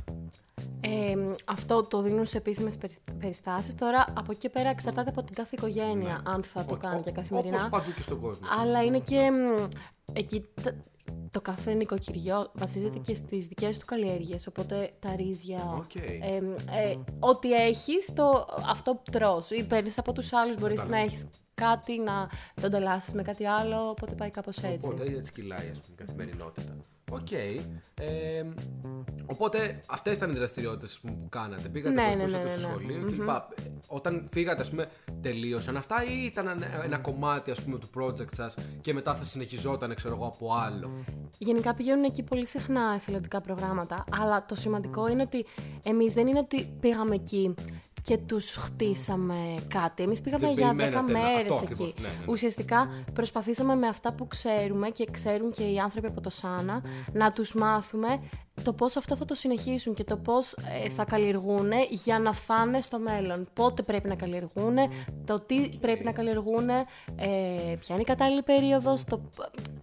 Ε, αυτό το δίνουν σε επίσημες περιστάσεις. Τώρα από εκεί πέρα εξαρτάται από την κάθε οικογένεια ναι. αν θα το κάνει για καθημερινά. Όπως παντού και στον κόσμο. Αλλά είναι και εκεί το κάθε νοικοκυριό βασίζεται και στις δικές του καλλιέργειες, οπότε τα ρύζια, okay. ε, ό,τι έχεις, το, αυτό που τρως. Ή παίρνεις από τους άλλους, μπορείς να έχεις κάτι, να το ανταλλάσσεις με κάτι άλλο, οπότε πάει κάπως έτσι. Οπότε έτσι κυλάει, ας πούμε, η καθημερινότητα. Οκ. Ε, οπότε αυτές ήταν οι δραστηριότητες που κάνατε. Πήγατε ναι, ναι, ναι, ναι, ναι, στο σχολείο κλπ. Όταν φύγατε, ας πούμε, τελείωσαν αυτά ή ήταν ένα κομμάτι ας πούμε, του project σας και μετά θα συνεχιζόταν, ξέρω εγώ, από άλλο; Γενικά πηγαίνουν εκεί πολύ συχνά εθελοντικά προγράμματα. Αλλά το σημαντικό είναι ότι εμείς δεν είναι ότι πήγαμε εκεί και τους χτίσαμε κάτι. Εμείς πήγαμε για 10 μέρες εκεί. Ναι, ναι, ναι. Ουσιαστικά προσπαθήσαμε με αυτά που ξέρουμε και ξέρουν και οι άνθρωποι από το ΣΑΝΑ να τους μάθουμε το πώς αυτό θα το συνεχίσουν και το πώς ε, θα καλλιεργούν για να φάνε στο μέλλον. Πότε πρέπει να καλλιεργούν, το τι πρέπει να καλλιεργούν, ε, ποια είναι η κατάλληλη περίοδος. Το...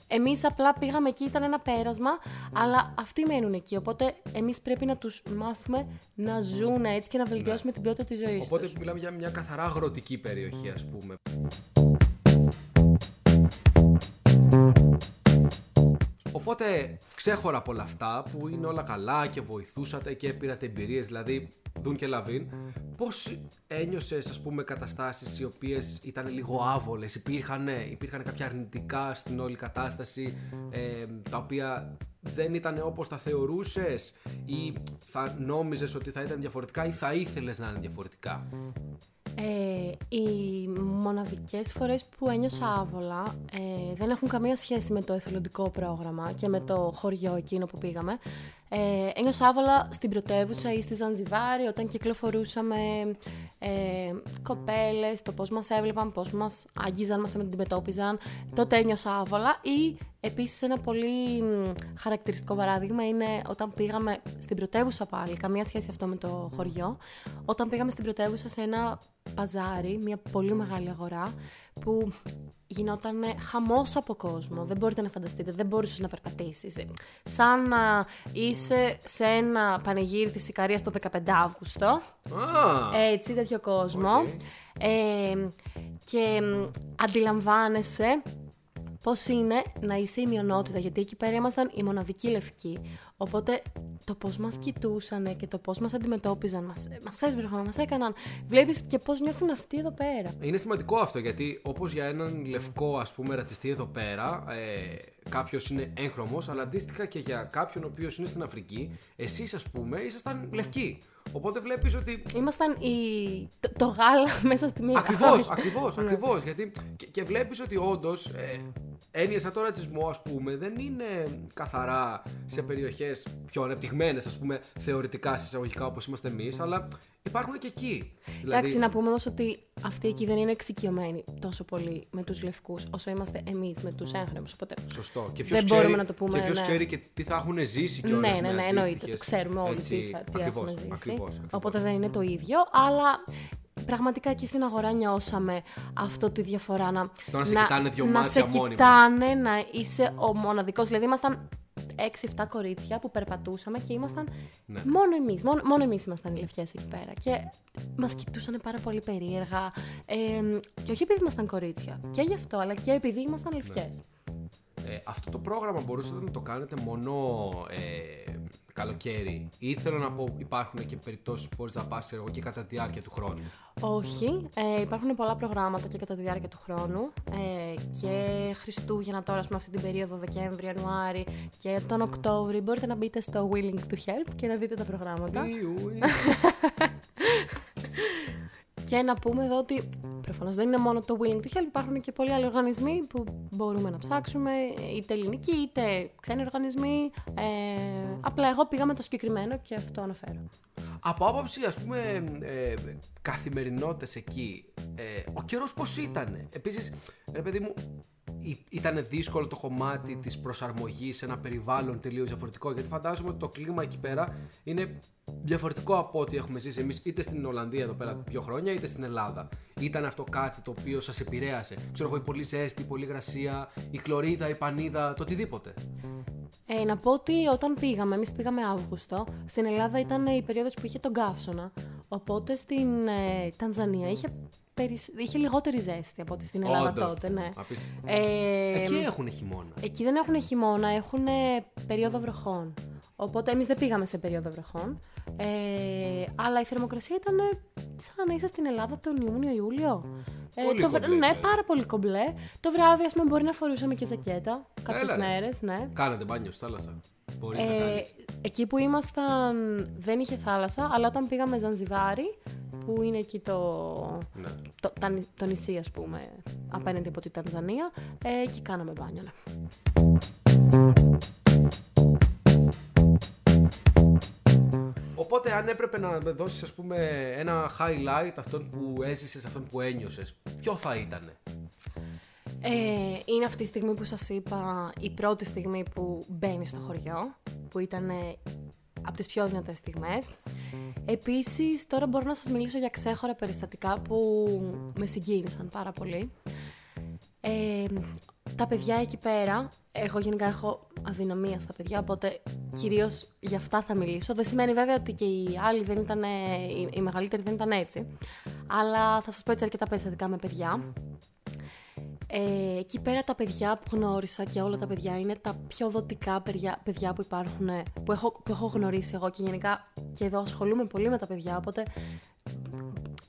Εμείς απλά πήγαμε εκεί, ήταν ένα πέρασμα, αλλά αυτοί μένουν εκεί. Οπότε εμείς πρέπει να τους μάθουμε να ζουν έτσι και να βελτιώσουμε την ποιότητα της ζωής Οπότε μιλάμε για μια καθαρά αγροτική περιοχή, ας πούμε. Οπότε ξέχωρα από όλα αυτά που είναι όλα καλά και βοηθούσατε και πήρατε εμπειρίες, δηλαδή Δουν και Λαβίν, πώς ένιωσες, ας πούμε, καταστάσεις οι οποίες ήταν λίγο άβολες, υπήρχαν, υπήρχαν κάποια αρνητικά στην όλη κατάσταση, ε, τα οποία δεν ήταν όπως τα θεωρούσες; Ή θα νόμιζες ότι θα ήταν διαφορετικά ή θα ήθελες να είναι διαφορετικά; Ε, οι μοναδικές φορές που ένιωσα άβολα ε, δεν έχουν καμία σχέση με το εθελοντικό πρόγραμμα και με το χωριό εκείνο που πήγαμε. Ε, ένιωσα άβολα στην πρωτεύουσα ή στη Ζανζιβάρη όταν κυκλοφορούσαμε ε, κοπέλες, το πώς μας έβλεπαν, πώς μας άγγιζαν, μας αντιμετώπιζαν. Τότε ένιωσα άβολα ή επίσης ένα πολύ χαρακτηριστικό παράδειγμα είναι όταν πήγαμε στην πρωτεύουσα πάλι, καμία σχέση αυτό με το χωριό, όταν πήγαμε στην πρωτεύουσα σε ένα παζάρι, μια πολύ μεγάλη αγορά που γινόταν χαμός από κόσμο. Δεν μπορείτε να φανταστείτε, δεν μπορούσες να περπατήσεις. Σαν να είσαι σε ένα πανηγύρι της Ικαρίας το 15 Αύγουστο. Έτσι, τέτοιο κόσμο. Ε, και αντιλαμβάνεσαι πώς είναι να είσαι η μειονότητα, γιατί εκεί πέρα ήμασταν οι μοναδικοί λευκοί. Οπότε το πώς μας κοιτούσαν και το πώς μας αντιμετώπιζαν, μας μας έσβησαν, μας έκαναν. Βλέπεις και πώς νιώθουν αυτοί εδώ πέρα. Είναι σημαντικό αυτό γιατί όπως για έναν λευκό, ας πούμε, ρατσιστή εδώ πέρα, ε, κάποιος είναι έγχρωμος, αλλά αντίστοιχα και για κάποιον ο οποίος είναι στην Αφρική, εσείς ας πούμε ήσασταν λευκοί. Οπότε βλέπεις ότι. Ήμασταν η... το, το γάλα [laughs] μέσα στη μία Ακριβώς, ακριβώς, ακριβώς. Γιατί και, και βλέπεις ότι όντως ε, έννοιε σαν το ρατσισμό, ας πούμε, δεν είναι καθαρά σε περιοχές πιο ανεπτυγμένες, ας πούμε, θεωρητικά σε εισαγωγικά όπως είμαστε εμείς, αλλά υπάρχουν και εκεί. Δηλαδή... Εντάξει, να πούμε όμως ότι αυτοί εκεί δεν είναι εξοικειωμένοι τόσο πολύ με τους λευκούς όσο είμαστε εμείς με τους έγχρωμους. Οπότε Σωστό. Και δεν μπορούμε να το πούμε. Και ποιος ναι. ξέρει και τι θα έχουν ζήσει και Ναι, ναι, ναι, εννοείται. Το ξέρουμε όλοι τι, θα, τι ακριβώς, έχουν ζήσει. Ακριβώς, Οπότε δεν είναι το ίδιο, αλλά πραγματικά εκεί στην αγορά νιώσαμε αυτό τη διαφορά. Να, να, σε κοιτάνε δυο να σε κοιτάνε, να είσαι ο μοναδικός. Δηλαδή ήμασταν 6-7 κορίτσια που περπατούσαμε και ήμασταν ναι. μόνο εμείς. Μόνο, μόνο εμείς ήμασταν οι λευκές εκεί πέρα. Και μας κοιτούσαν πάρα πολύ περίεργα. Ε, και όχι επειδή ήμασταν κορίτσια. Και γι' αυτό, αλλά και επειδή ήμασταν λευκές. Ναι. Ε, αυτό το πρόγραμμα μπορούσατε να το κάνετε μόνο ε, καλοκαίρι. Ή θέλω να πω, υπάρχουν και περιπτώσεις που μπορείς να πας και κατά τη διάρκεια του χρόνου. Όχι. Ε, υπάρχουν πολλά προγράμματα και κατά τη διάρκεια του χρόνου. Ε, και Χριστούγεννα τώρα, πούμε, αυτή την περίοδο Δεκέμβρη-Ιανουάρη και τον Οκτώβρη. Μπορείτε να μπείτε στο Willing to Help και να δείτε τα προγράμματα. [laughs] και να πούμε εδώ ότι προφανώς δεν είναι μόνο το Willing to Help, υπάρχουν και πολλοί άλλοι οργανισμοί που μπορούμε να ψάξουμε, είτε ελληνικοί είτε ξένοι οργανισμοί. Ε, απλά εγώ πήγα με το συγκεκριμένο και αυτό αναφέρω. Από άποψη, ας πούμε, ε, καθημερινότητες εκεί, ε, ο καιρός πώς ήταν. Επίσης, ρε παιδί μου, ήταν δύσκολο το κομμάτι της προσαρμογής σε ένα περιβάλλον τελείως διαφορετικό, γιατί φαντάζομαι ότι το κλίμα εκεί πέρα είναι διαφορετικό από ό,τι έχουμε ζήσει εμείς είτε στην Ολλανδία εδώ πέρα πιο χρόνια, είτε στην Ελλάδα. Ήταν αυτό κάτι το οποίο σας επηρέασε. Ξέρω εγώ, η πολύ ζέστη, η πολύ γρασία, η χλωρίδα, η πανίδα, το οτιδήποτε. Ε, να πω ότι όταν πήγαμε, εμείς πήγαμε Αύγουστο, στην Ελλάδα ήταν η περίοδος που είχε τον καύσωνα. Οπότε στην ε, Τανζανία είχε, είχε λιγότερη ζέστη από ό,τι στην Ελλάδα τότε. Ναι. Ε, εκεί έχουν χειμώνα. Εκεί δεν έχουν χειμώνα, έχουν περίοδο βροχών. Οπότε εμείς δεν πήγαμε σε περίοδο βροχών. Ε, αλλά η θερμοκρασία ήταν σαν να είσαι στην Ελλάδα τον Ιούνιο-Ιούλιο. Ε, πολύ το, κομπλέ, ναι, ναι, πάρα πολύ κομπλέ. Το βράδυ, ας πούμε, μπορεί να φορούσαμε και ζακέτα κάποιες μέρες. Ναι. Κάνατε μπάνιο στη θάλασσα. Μπορείς ε, να κάνεις. Εκεί που ήμασταν δεν είχε θάλασσα, αλλά όταν πήγαμε Ζανζιβάρι, που είναι εκεί το, ναι. το, το, το νησί, ας πούμε, απέναντι από την Τανζανία, ε, εκεί κάναμε μπάνιο. Ναι. Οπότε, αν έπρεπε να δώσεις ας πούμε ένα highlight αυτόν που έζησες, αυτόν που ένιωσες, ποιο θα ήταν. Ε, είναι αυτή η στιγμή που σας είπα, η πρώτη στιγμή που μπαίνει στο χωριό, που ήταν από τις πιο δυνατές στιγμές. Επίσης, τώρα μπορώ να σας μιλήσω για ξέχωρα περιστατικά που με συγκίνησαν πάρα πολύ. Ε, τα παιδιά εκεί πέρα, εγώ γενικά έχω αδυναμία στα παιδιά, οπότε κυρίως για αυτά θα μιλήσω. Δεν σημαίνει βέβαια ότι και οι άλλοι δεν ήταν, οι, οι μεγαλύτεροι δεν ήταν έτσι. Αλλά θα σας πω έτσι αρκετά περιστατικά με παιδιά. Ε, εκεί πέρα τα παιδιά που γνώρισα και όλα τα παιδιά είναι τα πιο δοτικά παιδιά, παιδιά που υπάρχουν, που έχω, που έχω γνωρίσει εγώ και γενικά και εδώ ασχολούμαι πολύ με τα παιδιά, οπότε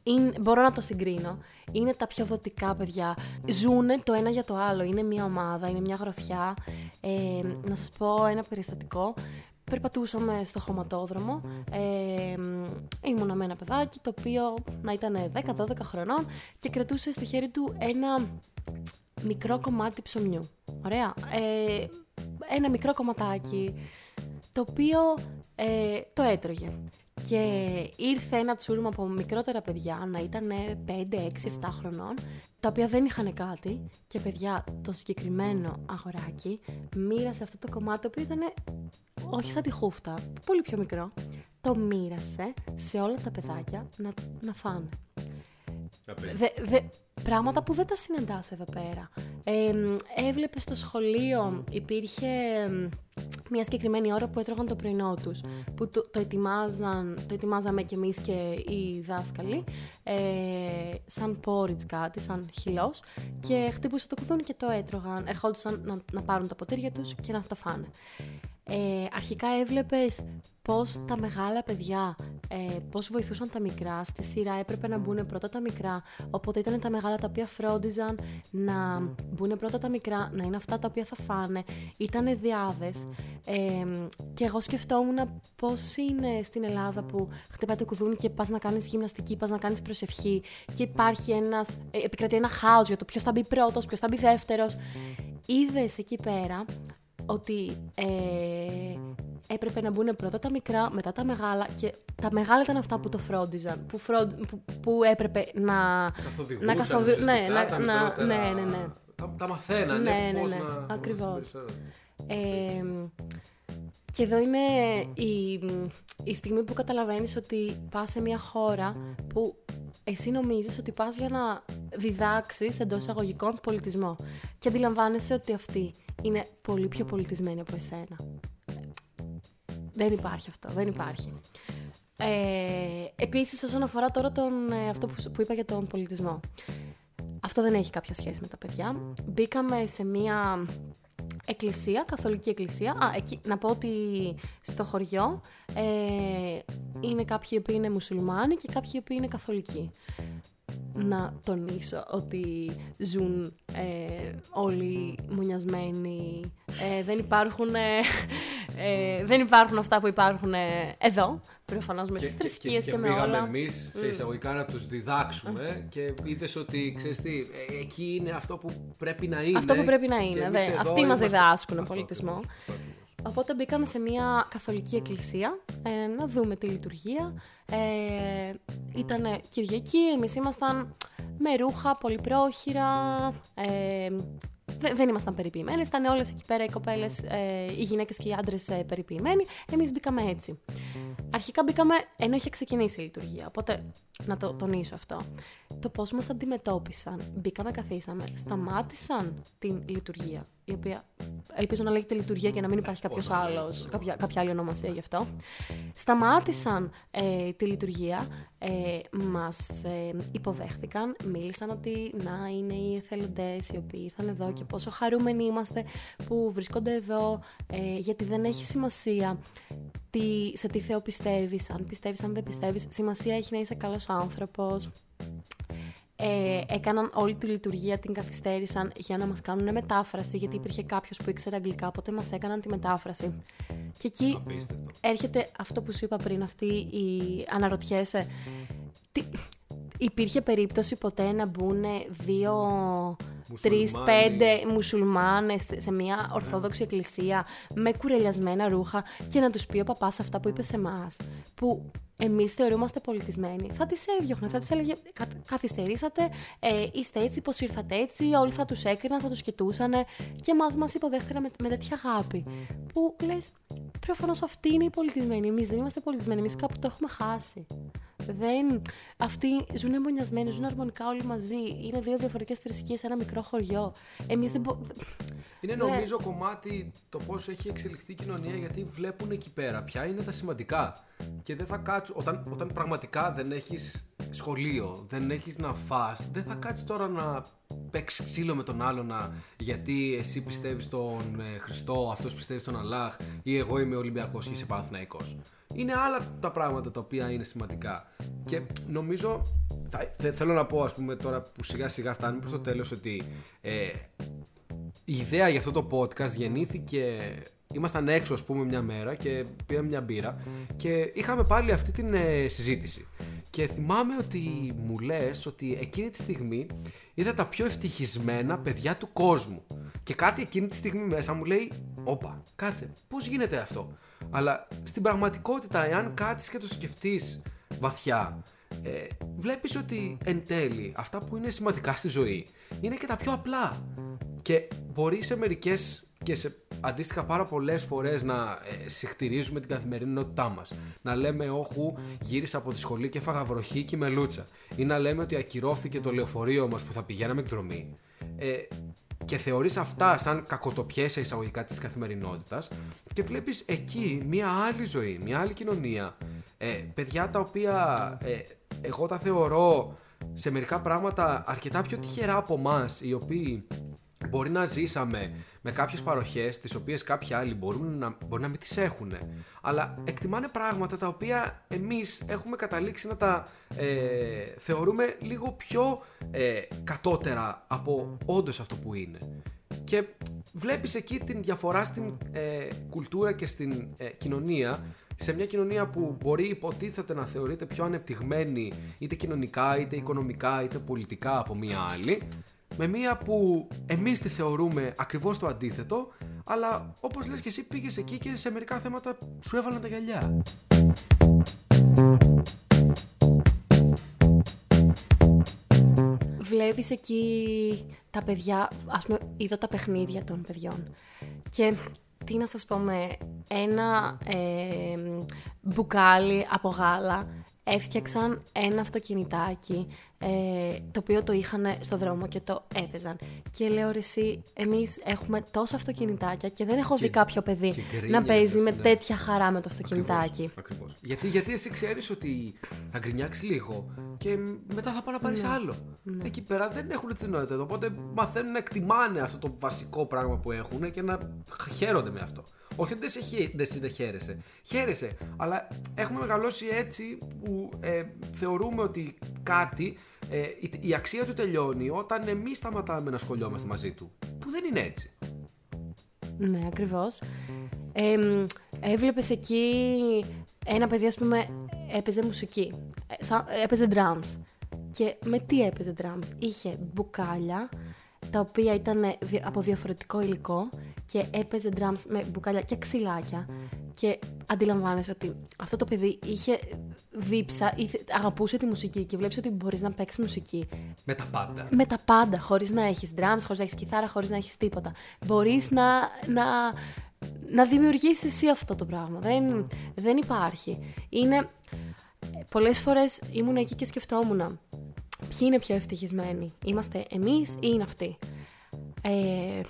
είναι, μπορώ να το συγκρίνω. Είναι τα πιο δοτικά παιδιά. Ζούνε το ένα για το άλλο. Είναι μια ομάδα, είναι μια γροθιά. Ε, να σας πω ένα περιστατικό. Περπατούσαμε στο χωματόδρομο. Ε, ήμουνα με ένα παιδάκι το οποίο να ήταν 10-12 χρονών και κρατούσε στο χέρι του ένα μικρό κομμάτι ψωμιού. Ωραία. Ε, ένα μικρό κομματάκι το οποίο ε, το έτρωγε. Και ήρθε ένα τσούρμα από μικρότερα παιδιά, να ήταν 5, 6, 7 χρονών, τα οποία δεν είχαν κάτι. Και παιδιά, το συγκεκριμένο αγοράκι μοίρασε αυτό το κομμάτι, το οποίο ήταν όχι σαν τη χούφτα, πολύ πιο μικρό. Το μοίρασε σε όλα τα παιδάκια να, να φάνε. Δε, πράγματα που δεν τα συναντάς εδώ πέρα. Ε, έβλεπες στο σχολείο, υπήρχε μια συγκεκριμένη ώρα που έτρωγαν το πρωινό τους. Που το, το, ετοιμάζαν, το ετοιμάζαμε κι εμείς και οι δάσκαλοι. Ε, σαν porridge κάτι, σαν χυλός. Και χτύπουσε το κουδούνι και το έτρωγαν. Ερχόντουσαν να, να πάρουν τα ποτήρια τους και να το φάνε. Ε, αρχικά έβλεπες πώς τα μεγάλα παιδιά, ε, πώς βοηθούσαν τα μικρά; Στη σειρά έπρεπε να μπουν πρώτα τα μικρά, οπότε ήταν τα μεγάλα τα οποία φρόντιζαν να μπουν πρώτα τα μικρά, να είναι αυτά τα οποία θα φάνε. Ήτανε διάδες. Ε, και εγώ σκεφτόμουν πώς είναι στην Ελλάδα που χτυπάει το κουδούνι και πας να κάνεις γυμναστική, πας να κάνεις προσευχή και υπάρχει ένας, ε, επικρατεί ένα χάος για το ποιος θα μπει πρώτος, ποιος θα μπει δεύτερος. Είδες εκεί πέρα ότι ε, έπρεπε να μπουν πρώτα τα μικρά, μετά τα μεγάλα και τα μεγάλα ήταν αυτά που το φρόντιζαν, που, που, που έπρεπε να... Καθοδηγούσαν να καθοδη... ναι, να, τα να, ναι, ναι, ναι. Τα, τα μαθαίνανε ναι, ναι, πώς ναι, να... Ακριβώς. Ε, και εδώ είναι η, η στιγμή που καταλαβαίνεις ότι πας σε μια χώρα που εσύ νομίζεις ότι πας για να διδάξεις εντός εισαγωγικών πολιτισμό και αντιλαμβάνεσαι ότι αυτοί είναι πολύ πιο πολιτισμένοι από εσένα. Δεν υπάρχει αυτό, δεν υπάρχει. Ε, επίσης, όσον αφορά τώρα τον, ε, αυτό που, που είπα για τον πολιτισμό. Αυτό δεν έχει κάποια σχέση με τα παιδιά. Μπήκαμε σε μία εκκλησία, καθολική εκκλησία. Α, εκεί, να πω ότι στο χωριό ε, είναι κάποιοι που είναι μουσουλμάνοι και κάποιοι που είναι καθολικοί να τονίσω ότι ζουν ε, όλοι μονιασμένοι, ε, δεν υπάρχουν ε, Ε, δεν υπάρχουν αυτά που υπάρχουν ε, εδώ. Προφανώς με τις θρησκείες και, και, με όλα. πήγαμε εμείς σε εισαγωγικά να τους διδάξουμε και είδες ότι ξέρεις τι, ε, εκεί είναι αυτό που πρέπει να είναι. Αυτό που πρέπει να είναι. Δε. Αυτοί μας διδάσκουν πολιτισμό. Οπότε μπήκαμε σε μια καθολική εκκλησία ε, να δούμε τη λειτουργία. Ε, ήταν Κυριακή, εμείς ήμασταν με ρούχα πολύ πρόχειρα, ε, δεν ήμασταν περιποιημένε. Ήταν όλες εκεί πέρα οι κοπέλες, ε, οι γυναίκες και οι άντρες ε, περιποιημένοι. Εμείς μπήκαμε έτσι. Αρχικά μπήκαμε ενώ είχε ξεκινήσει η λειτουργία. Οπότε να το τονίσω αυτό. Το πώς μας αντιμετώπισαν. Μπήκαμε, καθίσαμε, σταμάτησαν την λειτουργία. Η οποία ελπίζω να λέγεται λειτουργία και να μην υπάρχει κάποιος άλλος, κάποια, κάποια άλλη ονομασία γι' αυτό. Σταμάτησαν ε, τη λειτουργία, ε, μας ε, υποδέχθηκαν, μίλησαν ότι να είναι οι εθελοντές οι οποίοι ήρθαν εδώ και πόσο χαρούμενοι είμαστε που βρίσκονται εδώ, ε, γιατί δεν έχει σημασία τι, σε τι Θεό πιστεύεις, αν πιστεύεις, αν δεν πιστεύεις. Σημασία έχει να είσαι καλός άνθρωπος. Ε, έκαναν όλη τη λειτουργία, την καθυστέρησαν για να μας κάνουν μετάφραση, γιατί υπήρχε κάποιος που ήξερε αγγλικά, οπότε μας έκαναν τη μετάφραση. Και εκεί έρχεται αυτό που σου είπα πριν, αυτή η αναρωτιέσαι. Τι, υπήρχε περίπτωση ποτέ να μπουν δύο τρει-πέντε μουσουλμάνες σε μια ορθόδοξη εκκλησία με κουρελιασμένα ρούχα και να τους πει ο παπάς αυτά που είπε σε εμάς. Που εμείς θεωρούμαστε πολιτισμένοι. Θα τις έδιωχνε, θα τις έλεγε. Καθυστερήσατε, ε, είστε έτσι, πώ ήρθατε έτσι. Όλοι θα τους έκριναν, θα τους κοιτούσαν και μα μας υποδέχτηκαν με, με τέτοια αγάπη. Που λες, προφανώς αυτοί είναι οι πολιτισμένοι. Εμείς δεν είμαστε πολιτισμένοι. Εμείς κάπου το έχουμε χάσει. Δεν... Αυτοί ζουν εμπονιασμένοι, ζουν αρμονικά όλοι μαζί. Είναι δύο διαφορετικές θρησκείες σε ένα μικρό χωριό. Εμείς δεν μπορούμε. Είναι ναι. νομίζω κομμάτι το πώς έχει εξελιχθεί η κοινωνία γιατί βλέπουν εκεί πέρα ποια είναι τα σημαντικά. Και δεν θα κάτσουν. Όταν, όταν πραγματικά δεν έχεις σχολείο, δεν έχεις να φας, δεν θα κάτσεις τώρα να παίξεις ξύλο με τον άλλο να, γιατί εσύ πιστεύεις στον ε, Χριστό, αυτός πιστεύει στον Αλλάχ ή εγώ είμαι Ολυμπιακός και είσαι Παναθηναϊκός. Είναι άλλα τα πράγματα τα οποία είναι σημαντικά. Και νομίζω, θα, θέλω να πω ας πούμε τώρα που σιγά σιγά φτάνουμε προς το τέλος ότι ε, η ιδέα για αυτό το podcast γεννήθηκε ήμασταν έξω ας πούμε μια μέρα και πήραμε μια μπύρα και είχαμε πάλι αυτή την ε, συζήτηση. Και θυμάμαι ότι μου λες ότι εκείνη τη στιγμή είδα τα πιο ευτυχισμένα παιδιά του κόσμου. Και κάτι εκείνη τη στιγμή μέσα μου λέει, όπα, κάτσε, πώς γίνεται αυτό; Αλλά στην πραγματικότητα, εάν κάτσεις και το σκεφτείς βαθιά, ε, βλέπεις ότι εν τέλει αυτά που είναι σημαντικά στη ζωή είναι και τα πιο απλά. Και μπορεί σε μερικές και σε αντίστοιχα πάρα πολλές φορές να ε, συχτηρίζουμε την καθημερινότητά μας. Να λέμε, Όχου, γύρισα από τη σχολή και έφαγα βροχή και μελούτσα. Ή να λέμε ότι ακυρώθηκε το λεωφορείο μας που θα πηγαίναμε εκδρομή. Ε, και θεωρείς αυτά σαν κακοτοπιές εισαγωγικά της καθημερινότητας και βλέπεις εκεί μια άλλη ζωή, μια άλλη κοινωνία. Ε, παιδιά τα οποία ε, εγώ τα θεωρώ σε μερικά πράγματα αρκετά πιο τυχερά από εμάς, οι οποίοι μπορεί να ζήσαμε με κάποιες παροχές τις οποίες κάποιοι άλλοι μπορούν να, μπορεί να μην τις έχουν αλλά εκτιμάνε πράγματα τα οποία εμείς έχουμε καταλήξει να τα ε, θεωρούμε λίγο πιο ε, κατώτερα από όντως αυτό που είναι. Και βλέπεις εκεί την διαφορά στην ε, κουλτούρα και στην ε, κοινωνία. Σε μια κοινωνία που μπορεί υποτίθεται να θεωρείται πιο ανεπτυγμένη είτε κοινωνικά είτε οικονομικά είτε πολιτικά από μια άλλη με μία που εμείς τη θεωρούμε ακριβώς το αντίθετο, αλλά όπως λες και εσύ πήγες εκεί και σε μερικά θέματα σου έβαλαν τα γυαλιά. Βλέπεις εκεί τα παιδιά, ας πούμε, είδα τα παιχνίδια των παιδιών και τι να σας πω με ένα ε, μπουκάλι από γάλα έφτιαξαν ένα αυτοκινητάκι ε, το οποίο το είχαν στο δρόμο και το έπαιζαν. Και λέω ρε εσύ, εμείς έχουμε τόσα αυτοκινητάκια και δεν έχω δει κάποιο παιδί να παίζει με ναι. τέτοια χαρά με το αυτοκινητάκι. Ακριβώς, Γιατί, γιατί εσύ ξέρεις ότι θα γκρινιάξεις λίγο και μετά θα πάει να πάρει ναι. άλλο. Ναι. Εκεί πέρα δεν έχουν την νοητότητα, οπότε μαθαίνουν να εκτιμάνε αυτό το βασικό πράγμα που έχουν και να χαίρονται με αυτό. Όχι ότι δεν σε δεν χαίρεσαι. Χαίρεσαι. Αλλά έχουμε μεγαλώσει έτσι που ε, θεωρούμε ότι κάτι, ε, η, αξία του τελειώνει όταν εμείς σταματάμε να σχολιόμαστε μαζί του. Που δεν είναι έτσι. Ναι, ακριβώς. έβλεπες εκεί ένα παιδί, ας πούμε, έπαιζε μουσική. Ε, έπαιζε drums. Και με τι έπαιζε drums; Είχε μπουκάλια, τα οποία ήταν από διαφορετικό υλικό και έπαιζε drums με μπουκάλια και ξυλάκια. Και αντιλαμβάνεσαι ότι αυτό το παιδί είχε δίψα, αγαπούσε τη μουσική και βλέπεις ότι μπορείς να παίξεις μουσική. Με τα πάντα. Με τα πάντα. Χωρίς να έχεις drums, χωρίς να έχεις κιθάρα, χωρίς να έχεις τίποτα. Μπορείς να, να, να δημιουργήσεις εσύ αυτό το πράγμα. Δεν, δεν υπάρχει. Είναι. Πολλές φορές ήμουν εκεί και σκεφτόμουν ποιοι είναι πιο ευτυχισμένοι. Είμαστε εμείς ή είναι αυτοί; Ε,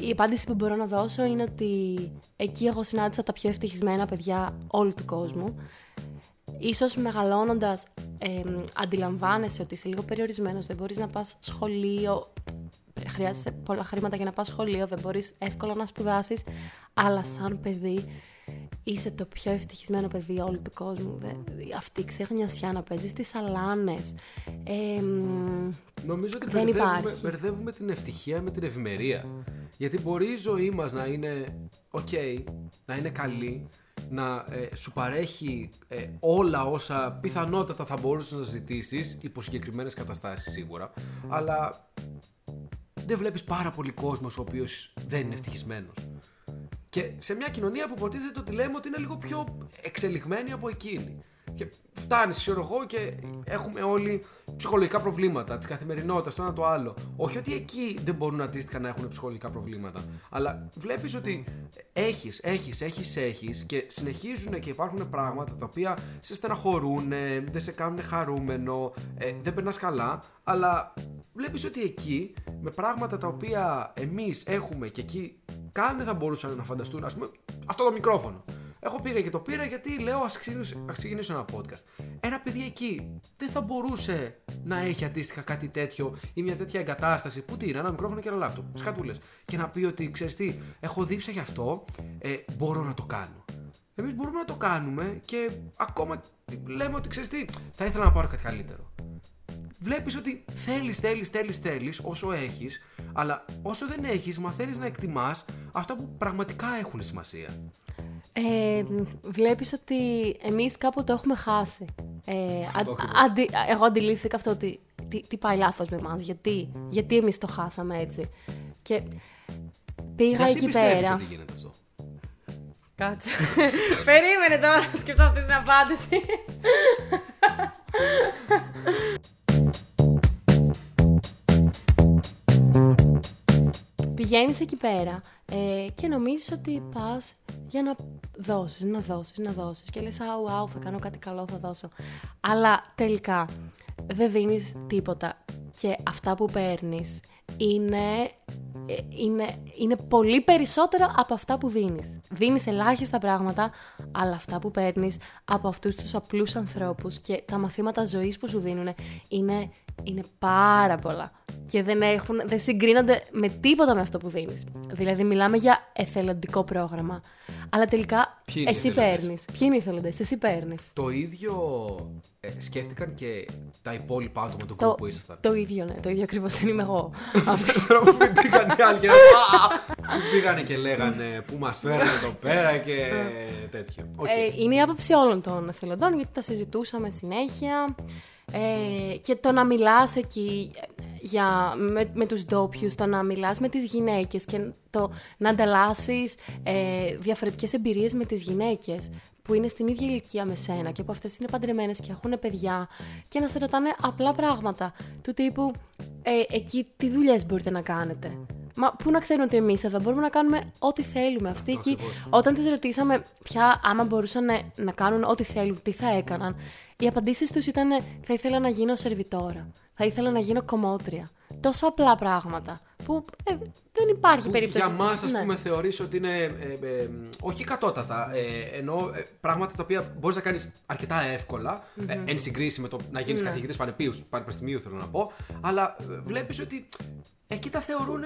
η απάντηση που μπορώ να δώσω είναι ότι εκεί εγώ συνάντησα τα πιο ευτυχισμένα παιδιά όλου του κόσμου. Ίσως μεγαλώνοντας ε, αντιλαμβάνεσαι ότι είσαι λίγο περιορισμένος, δεν μπορείς να πας σχολείο, χρειάζεσαι πολλά χρήματα για να πας σχολείο, δεν μπορείς εύκολα να σπουδάσεις, αλλά σαν παιδί είσαι το πιο ευτυχισμένο παιδί όλου του κόσμου. Αυτή η ξέχνιασιά να παίζεις στις αλάνε. Ε, Νομίζω ότι δεν μπερδεύουμε, μπερδεύουμε την ευτυχία με την ευημερία. Γιατί μπορεί η ζωή μας να είναι ok, να είναι καλή, να ε, σου παρέχει ε, όλα όσα πιθανότατα θα μπορούσες να ζητήσεις υπό συγκεκριμένες καταστάσεις σίγουρα. Αλλά δεν βλέπεις πάρα πολύ κόσμος ο οποίος δεν είναι ευτυχισμένος. Και σε μια κοινωνία που υποτίθεται ότι λέμε ότι είναι λίγο πιο εξελιγμένη από εκείνη. Και φτάνεις, ξέρω εγώ, και έχουμε όλοι ψυχολογικά προβλήματα της καθημερινότητας, το ένα το άλλο. Όχι ότι εκεί δεν μπορούν αντίστοιχα να έχουν ψυχολογικά προβλήματα. Αλλά βλέπεις ότι έχεις, έχεις, έχεις, έχεις και συνεχίζουν και υπάρχουν πράγματα τα οποία σε στεναχωρούν, δεν σε κάνουν χαρούμενο, ε, δεν περνάς καλά. Αλλά βλέπεις ότι εκεί με πράγματα τα οποία εμείς έχουμε και εκεί καν δεν θα μπορούσαν να φανταστούν, ας πούμε, αυτό το μικρόφωνο. Έχω πήγα και το πήρα γιατί λέω ας ξεκινήσω ένα podcast. Ένα παιδί εκεί δεν θα μπορούσε να έχει αντίστοιχα κάτι τέτοιο ή μια τέτοια εγκατάσταση. Πού τι είναι, ένα μικρόφωνο και ένα λάπτοπ. Σκατούλες. Και να πει ότι ξέρεις τι, έχω δίψα γι' αυτό, ε, μπορώ να το κάνω. Εμείς μπορούμε να το κάνουμε και ακόμα λέμε ότι ξέρεις τι, θα ήθελα να πάρω κάτι καλύτερο. Βλέπεις ότι θέλεις, θέλεις, θέλεις, θέλεις όσο έχεις, αλλά όσο δεν έχεις, μαθαίνεις να εκτιμάς αυτά που πραγματικά έχουν σημασία. Ε, βλέπεις ότι εμείς κάπου το έχουμε χάσει. Ε, αντι, εγώ αντιλήφθηκα αυτό ότι τι, τι πάει λάθος με εμάς, γιατί, γιατί εμείς το χάσαμε έτσι. Και πήγα γιατί εκεί πέρα. ότι γίνεται αυτό; Κάτσε. [laughs] Περίμενε τώρα να σκεφτώ αυτή την απάντηση. [laughs] Πηγαίνεις εκεί πέρα ε, και νομίζεις ότι πας για να δώσεις, να δώσεις, να δώσεις και λες αου, αου, θα κάνω κάτι καλό, θα δώσω. Αλλά τελικά δεν δίνεις τίποτα και αυτά που παίρνεις είναι, ε, είναι, είναι πολύ περισσότερα από αυτά που δίνεις. Δίνεις ελάχιστα πράγματα, αλλά αυτά που παίρνεις από αυτούς τους απλούς ανθρώπους και τα μαθήματα ζωής που σου δίνουν είναι, είναι πάρα πολλά και δεν, έχουν, δεν συγκρίνονται με τίποτα με αυτό που δίνεις. Δηλαδή μιλάμε για εθελοντικό πρόγραμμα. Αλλά τελικά εσύ παίρνεις. Ποιοι είναι οι ηθελοντέ, εσύ παίρνεις. Το ίδιο ε, σκέφτηκαν και τα υπόλοιπα άτομα του κρού που ήσασταν; Το ίδιο, ναι. Το ίδιο ακριβώς δεν είμαι εγώ. [laughs] Αυτό που πήγαν οι άλλοι και πήγανε και λέγανε πού μας φέρανε εδώ πέρα και τέτοιο. Ε, είναι η άποψη όλων των εθελοντών γιατί τα συζητούσαμε συνέχεια. Ε, και το να μιλάς εκεί για, με, με τους ντόπιους, το να μιλάς με τις γυναίκες και το να ανταλλάσσεις ε, διαφορετικές εμπειρίες με τις γυναίκες που είναι στην ίδια ηλικία με σένα και που αυτές είναι παντρεμένες και έχουν παιδιά και να σε ρωτάνε απλά πράγματα του τύπου ε, εκεί τι δουλειές μπορείτε να κάνετε; Μα πού να ξέρουν ότι εμείς εδώ μπορούμε να κάνουμε ό,τι θέλουμε. Αυτοί εκεί, όταν τις ρωτήσαμε πια άμα μπορούσαν να, να κάνουν ό,τι θέλουν, τι θα έκαναν, οι απαντήσεις τους ήταν Θα ήθελα να γίνω σερβιτόρα. Θα ήθελα να γίνω κομμότρια. Τόσο απλά πράγματα. Που ε, δεν υπάρχει περίπτωση. Για μας, ας ναι. πούμε, θεωρείς ότι είναι ε, ε, όχι κατώτατα. Ε, ενώ ε, πράγματα τα οποία μπορείς να κάνεις αρκετά εύκολα, mm-hmm. εν συγκρίση με το να γίνεις mm-hmm. καθηγητής πανεπιστημίου, θέλω να πω. Αλλά βλέπεις ότι εκεί τα θεωρούν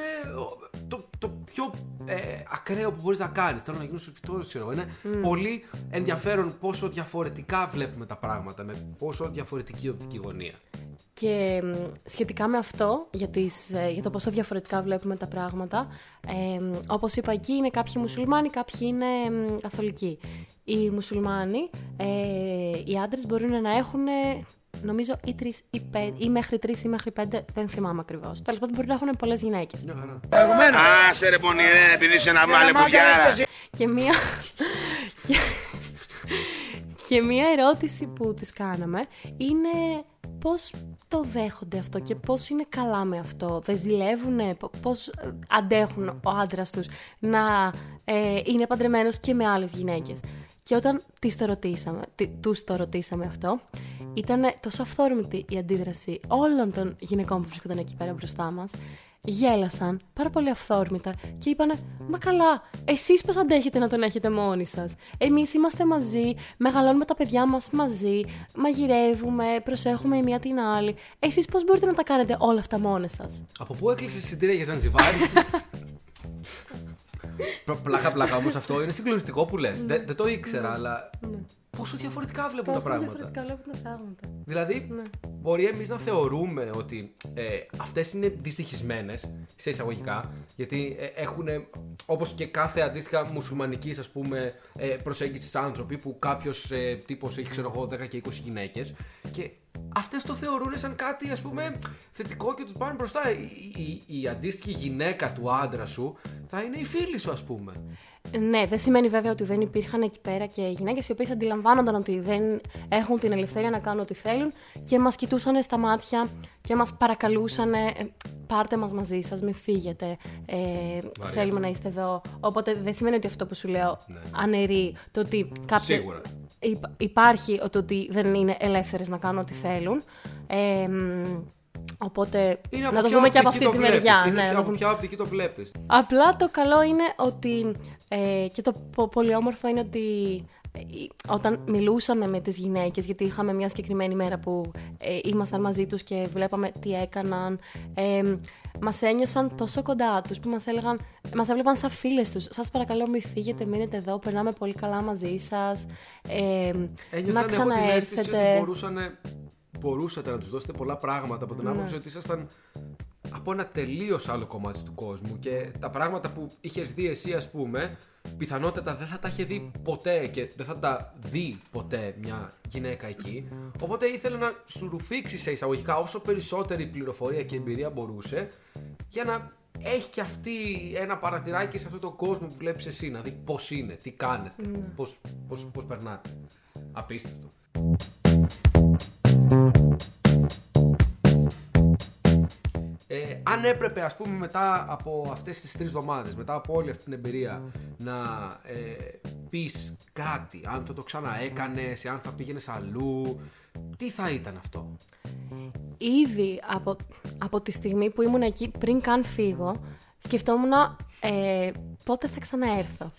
το, το πιο ε, ακραίο που μπορείς να κάνεις. Θέλω να γίνω σοφιτό, ξέρω. Είναι πολύ ενδιαφέρον πόσο διαφορετικά βλέπουμε τα πράγματα, με πόσο διαφορετική οπτική γωνία. Και σχετικά με αυτό, για, τις, ε, για το πόσο διαφορετικά βλέπουμε τα πράγματα, ε, όπως είπα εκεί είναι κάποιοι μουσουλμάνοι, κάποιοι είναι καθολικοί. Οι μουσουλμάνοι, ε, οι άντρες μπορούν να έχουν νομίζω ή τρεις ή, πέ, ή μέχρι τρεις ή μέχρι πέντε, δεν θυμάμαι ακριβώς. Τέλος πάντων, μπορεί να έχουν πολλές γυναίκες. Α, σε ρε πονηρέ, επειδή είσαι ένα μάλε που Και μία. [laughs] και μία ερώτηση που τις κάναμε είναι πώς το δέχονται αυτό και πώς είναι καλά με αυτό; Δεν ζηλεύουν, πώς ε, αντέχουν ο άντρας τους να ε, είναι παντρεμένος και με άλλες γυναίκες; Και όταν τις το ρωτήσαμε, τους το ρωτήσαμε αυτό, ήταν τόσο αυθόρμητη η αντίδραση όλων των γυναικών που βρίσκονταν εκεί πέρα μπροστά μας. Γέλασαν πάρα πολύ αυθόρμητα και είπανε «Μα καλά, εσείς πώς αντέχετε να τον έχετε μόνοι σας; Εμείς είμαστε μαζί, μεγαλώνουμε τα παιδιά μας μαζί, μαγειρεύουμε, προσέχουμε η μία την άλλη. Εσείς πώς μπορείτε να τα κάνετε όλα αυτά μόνοι σας». Από πού έκλεισε εισιτήρια για Ζανζιβάρι. [laughs] πλάκα πλάκα όμως αυτό είναι συγκλονιστικό που λες. Δεν, δεν το ήξερα, αλλά. Ναι. Πόσο διαφορετικά βλέπουν Πόσο τα πράγματα. διαφορετικά βλέπουν τα πράγματα. Δηλαδή, ναι. μπορεί εμείς να θεωρούμε ότι ε, αυτές είναι δυστυχισμένες, σε εισαγωγικά, γιατί ε, έχουν, όπως και κάθε αντίστοιχα μουσουλμανική ας πούμε, ε, προσέγγιση άνθρωποι, που κάποιος ε, τύπος έχει, ξέρω εγώ, 10 και 20 γυναίκες. Και αυτές το θεωρούν σαν κάτι ας πούμε θετικό και του πάνε μπροστά. Η, η, η, αντίστοιχη γυναίκα του άντρα σου θα είναι η φίλη σου, ας πούμε. Ναι, δεν σημαίνει βέβαια ότι δεν υπήρχαν εκεί πέρα και γυναίκες οι οποίες αντιλαμβάνονταν ότι δεν έχουν την ελευθερία να κάνουν ό,τι θέλουν και μας κοιτούσαν στα μάτια και μας παρακαλούσαν. Ε, πάρτε μας μαζί σας, μην φύγετε, ε, θέλουμε να είστε εδώ. Οπότε δεν σημαίνει ότι αυτό που σου λέω ναι. αναιρεί το ότι κάποιοι... Σίγουρα. Υπάρχει το ότι δεν είναι ελεύθερες να κάνουν ό,τι θέλουν. Ε, Οπότε είναι να το δούμε και από αυτή τη μεριά. Είναι ναι, από ποια οπτική το βλέπεις. Απλά το καλό είναι ότι. Ε, και το πολύ όμορφο είναι ότι ε, όταν μιλούσαμε με τις γυναίκες, γιατί είχαμε μια συγκεκριμένη μέρα που ε, ήμασταν μαζί τους και βλέπαμε τι έκαναν, ε, μας ένιωσαν τόσο κοντά τους που μας έλεγαν, μας έβλεπαν σαν φίλες τους. Σας παρακαλώ μην φύγετε, μείνετε εδώ, περνάμε πολύ καλά μαζί σας, ε, να ξαναέρθετε. Ότι μπορούσαν μπορούσατε να τους δώσετε πολλά πράγματα από την ναι. άποψη ότι ήσασταν από ένα τελείως άλλο κομμάτι του κόσμου και τα πράγματα που είχες δει εσύ, ας πούμε, πιθανότατα δεν θα τα είχε δει ποτέ και δεν θα τα δει ποτέ μια γυναίκα εκεί. Οπότε ήθελε να σου ρουφήξεις σε εισαγωγικά όσο περισσότερη πληροφορία και εμπειρία μπορούσε για να έχει και αυτή ένα παραθυράκι σε αυτόν τον κόσμο που βλέπεις εσύ, να δει πώς είναι, τι κάνετε, mm. πώς, πώς, πώς περνάτε. Απίστευτο. Ε, αν έπρεπε ας πούμε μετά από αυτές τις τρεις εβδομάδες, μετά από όλη αυτή την εμπειρία να ε, πεις κάτι, αν θα το ξαναέκανες, αν θα πήγαινες αλλού, τι θα ήταν αυτό; Ήδη από, από τη στιγμή που ήμουν εκεί πριν καν φύγω, σκεφτόμουν ε, πότε θα ξαναέρθω.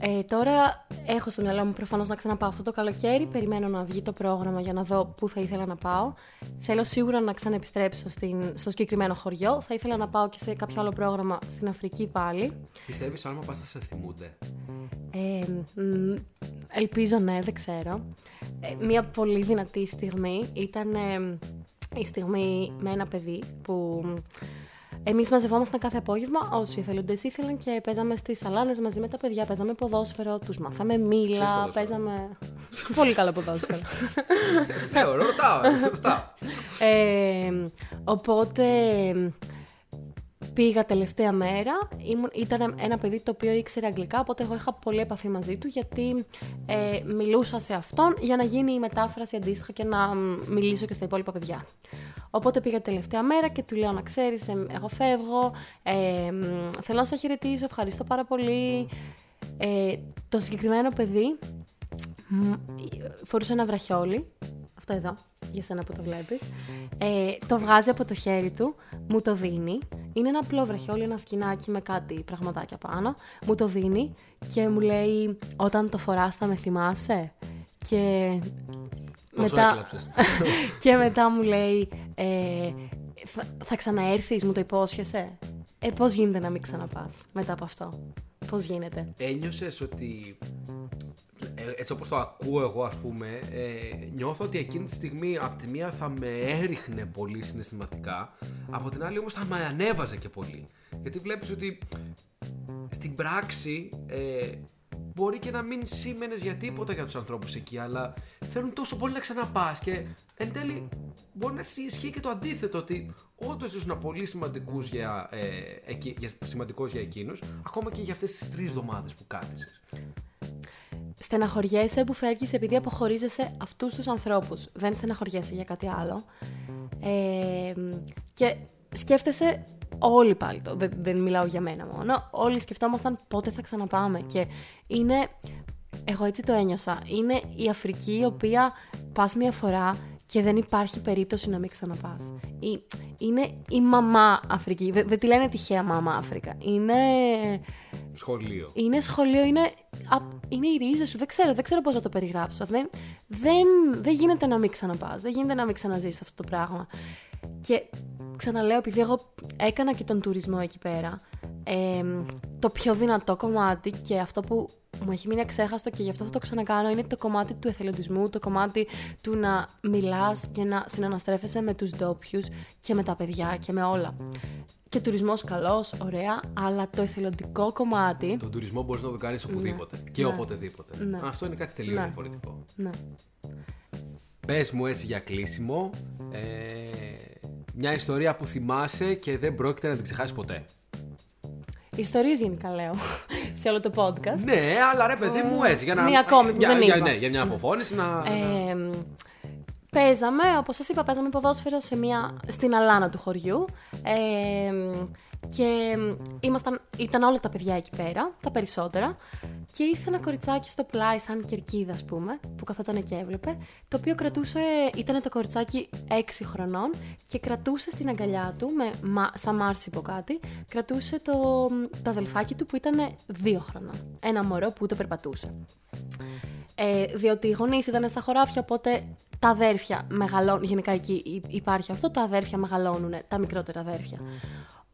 Ε, τώρα έχω στο μυαλό μου προφανώς να ξαναπάω αυτό το καλοκαίρι. Περιμένω να βγει το πρόγραμμα για να δω πού θα ήθελα να πάω. Θέλω σίγουρα να ξαναεπιστρέψω στην, στο συγκεκριμένο χωριό. Θα ήθελα να πάω και σε κάποιο άλλο πρόγραμμα στην Αφρική πάλι. Πιστεύεις άμα πας θα σε θυμούνται; Ε, ελπίζω ναι, δεν ξέρω. Ε, μια πολύ δυνατή στιγμή ήταν ε, η στιγμή με ένα παιδί που Εμείς μαζευόμασταν κάθε απόγευμα όσοι εθελοντέ ήθελαν και παίζαμε στις σαλάνες μαζί με τα παιδιά. Παίζαμε ποδόσφαιρο, τους μάθαμε μήλα, παίζαμε. [laughs] Πολύ καλό ποδόσφαιρο. [laughs] Ναι, ρωτάω, ρωτάω. Ε, οπότε πήγα τελευταία μέρα. ήταν ένα παιδί το οποίο ήξερε αγγλικά, οπότε εγώ είχα πολύ επαφή μαζί του γιατί ε, μιλούσα σε αυτόν για να γίνει η μετάφραση αντίστοιχα και να μιλήσω και στα υπόλοιπα παιδιά. Οπότε πήγα τελευταία μέρα και του λέω να ξέρεις, εγώ φεύγω. Ε, θέλω να σε χαιρετήσω, ευχαριστώ πάρα πολύ. Ε, το συγκεκριμένο παιδί φορούσε ένα βραχιόλι. Αυτό εδώ, για σένα που το βλέπεις. Ε, το βγάζει από το χέρι του, μου το δίνει. Είναι ένα απλό βραχιόλι, ένα σκηνάκι με κάτι πραγματάκια πάνω. Μου το δίνει και μου λέει όταν το φοράς θα με θυμάσαι. Και μετά... [laughs] και μετά μου λέει, ε, θα, ξαναέρθεις, μου το υπόσχεσαι. Ε, πώς γίνεται να μην ξαναπάς μετά από αυτό; Πώς γίνεται; Ένιωσες ότι ε, έτσι όπως το ακούω εγώ ας πούμε, ε, νιώθω ότι εκείνη τη στιγμή από τη μία θα με έριχνε πολύ συναισθηματικά, από την άλλη όμως θα με ανέβαζε και πολύ. Γιατί βλέπεις ότι στην πράξη ε, μπορεί και να μην σήμαινες για τίποτα για τους ανθρώπους εκεί, αλλά θέλουν τόσο πολύ να ξαναπάς και εν τέλει μπορεί να ισχύει και το αντίθετο, ότι όντως ήσουν πολύ σημαντικούς για, ε, για, σημαντικός για εκείνους, ακόμα και για αυτές τις τρεις εβδομάδες που κάθισες. Στεναχωριέσαι που φεύγεις επειδή αποχωρίζεσαι αυτούς τους ανθρώπους. Δεν στεναχωριέσαι για κάτι άλλο. Ε, και σκέφτεσαι όλοι πάλι το, δεν, δεν μιλάω για μένα μόνο, όλοι σκεφτόμασταν πότε θα ξαναπάμε και είναι, εγώ έτσι το ένιωσα, είναι η Αφρική η οποία πας μια φορά και δεν υπάρχει περίπτωση να μην ξαναπάς. είναι η μαμά Αφρική, δεν, δεν τη λένε τυχαία μαμά Αφρικα, είναι... Σχολείο. Είναι σχολείο, είναι, είναι η ρίζα σου, δεν ξέρω, δεν ξέρω πώς να το περιγράψω. Δεν, δεν, δεν γίνεται να μην ξαναπάς, δεν γίνεται να μην ξαναζήσεις αυτό το πράγμα. Και ξαναλέω, επειδή εγώ έκανα και τον τουρισμό εκεί πέρα, το πιο δυνατό κομμάτι και αυτό που μου έχει μείνει αξέχαστο και γι' αυτό θα το ξανακάνω είναι το κομμάτι του εθελοντισμού, το κομμάτι του να μιλάς και να συναναστρέφεσαι με τους ντόπιου και με τα παιδιά και με όλα. Και τουρισμός καλός, ωραία, αλλά το εθελοντικό κομμάτι... Τον τουρισμό μπορείς να το κάνεις οπουδήποτε ναι, και ναι, οποτεδήποτε. Ναι. Αυτό είναι κάτι τελείως ναι. διαφορετικό. Ναι. Πες μου έτσι για κλείσιμο, ε, μια ιστορία που θυμάσαι και δεν πρόκειται να την ξεχάσεις ποτέ. Ιστορίες γενικά λέω [laughs] σε όλο το podcast. Ναι, αλλά ρε παιδί μου έτσι. Για να... Μία ακόμη που για, δεν για, ναι, για μια αποφώνηση να. Ε, παίζαμε, όπως σας είπα, παίζαμε ποδόσφαιρο σε μια, στην αλάνα του χωριού. Ε, και ήμασταν, ήταν όλα τα παιδιά εκεί πέρα, τα περισσότερα. Και ήρθε ένα κοριτσάκι στο πλάι, σαν κερκίδα, ας πούμε, που καθόταν και έβλεπε, το οποίο κρατούσε, ήταν το κοριτσάκι 6 χρονών και κρατούσε στην αγκαλιά του, με, σαν μάρσιπο κάτι, κρατούσε το, το αδελφάκι του που ήταν 2 χρονών. Ένα μωρό που ούτε περπατούσε. Ε, διότι οι γονείς ήταν στα χωράφια, οπότε τα αδέρφια μεγαλώνουν. Γενικά εκεί υπάρχει αυτό, τα αδέρφια μεγαλώνουν, τα μικρότερα αδέρφια.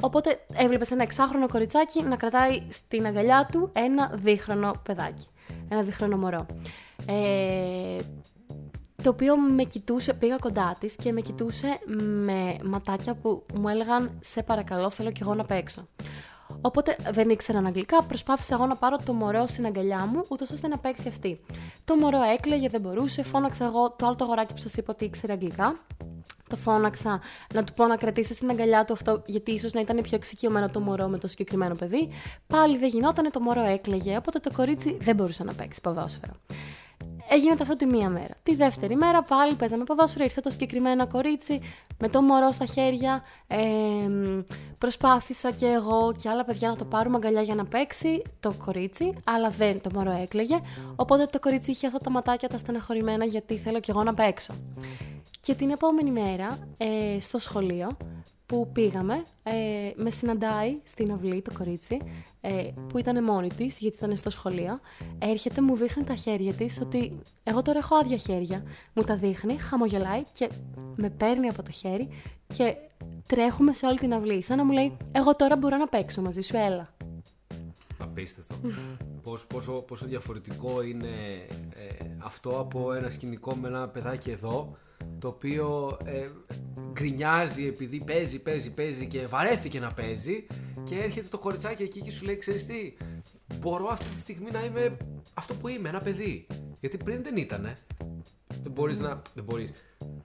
Οπότε έβλεπες ένα εξάχρονο κοριτσάκι να κρατάει στην αγκαλιά του ένα δίχρονο παιδάκι. Ένα δίχρονο μωρό. Ε, το οποίο με κοιτούσε, πήγα κοντά της και με κοιτούσε με ματάκια που μου έλεγαν «Σε παρακαλώ, θέλω κι εγώ να παίξω». Οπότε δεν ήξεραν αγγλικά, προσπάθησα εγώ να πάρω το μωρό στην αγκαλιά μου, ούτως ώστε να παίξει αυτή. Το μωρό έκλαιγε, δεν μπορούσε, φώναξα εγώ το άλλο το αγοράκι που σας είπα ότι ήξερε αγγλικά. Το φώναξα να του πω να κρατήσει στην αγκαλιά του αυτό, γιατί ίσως να ήταν πιο εξοικειωμένο το μωρό με το συγκεκριμένο παιδί. Πάλι δεν γινόταν, το μωρό έκλαιγε, οπότε το κορίτσι δεν μπορούσε να παίξει ποδόσφαιρο. Έγινε αυτό τη μία μέρα. Τη δεύτερη μέρα πάλι παίζαμε ποδόσφαιρο, ήρθε το συγκεκριμένο κορίτσι με το μωρό στα χέρια. Ε, προσπάθησα και εγώ και άλλα παιδιά να το πάρουμε αγκαλιά για να παίξει το κορίτσι, αλλά δεν το μωρό έκλαιγε. Οπότε το κορίτσι είχε αυτά τα ματάκια τα στεναχωρημένα γιατί θέλω κι εγώ να παίξω. Και την επόμενη μέρα ε, στο σχολείο που πήγαμε, ε, με συναντάει στην αυλή το κορίτσι, ε, που ήταν μόνη της, γιατί ήταν στο σχολείο. Έρχεται, μου δείχνει τα χέρια της, ότι εγώ τώρα έχω άδεια χέρια. Μου τα δείχνει, χαμογελάει και με παίρνει από το χέρι και τρέχουμε σε όλη την αυλή. Σαν να μου λέει, Εγώ τώρα μπορώ να παίξω μαζί σου, έλα. Απίστευτο. πόσο, πόσο, πόσο διαφορετικό είναι ε, αυτό από ένα σκηνικό με ένα παιδάκι εδώ το οποίο ε, γκρινιάζει επειδή παίζει, παίζει, παίζει και βαρέθηκε να παίζει και έρχεται το κοριτσάκι εκεί και σου λέει ξέρεις τι, μπορώ αυτή τη στιγμή να είμαι αυτό που είμαι, ένα παιδί. Γιατί πριν δεν ήτανε. Δεν μπορείς να... Δεν μπορείς.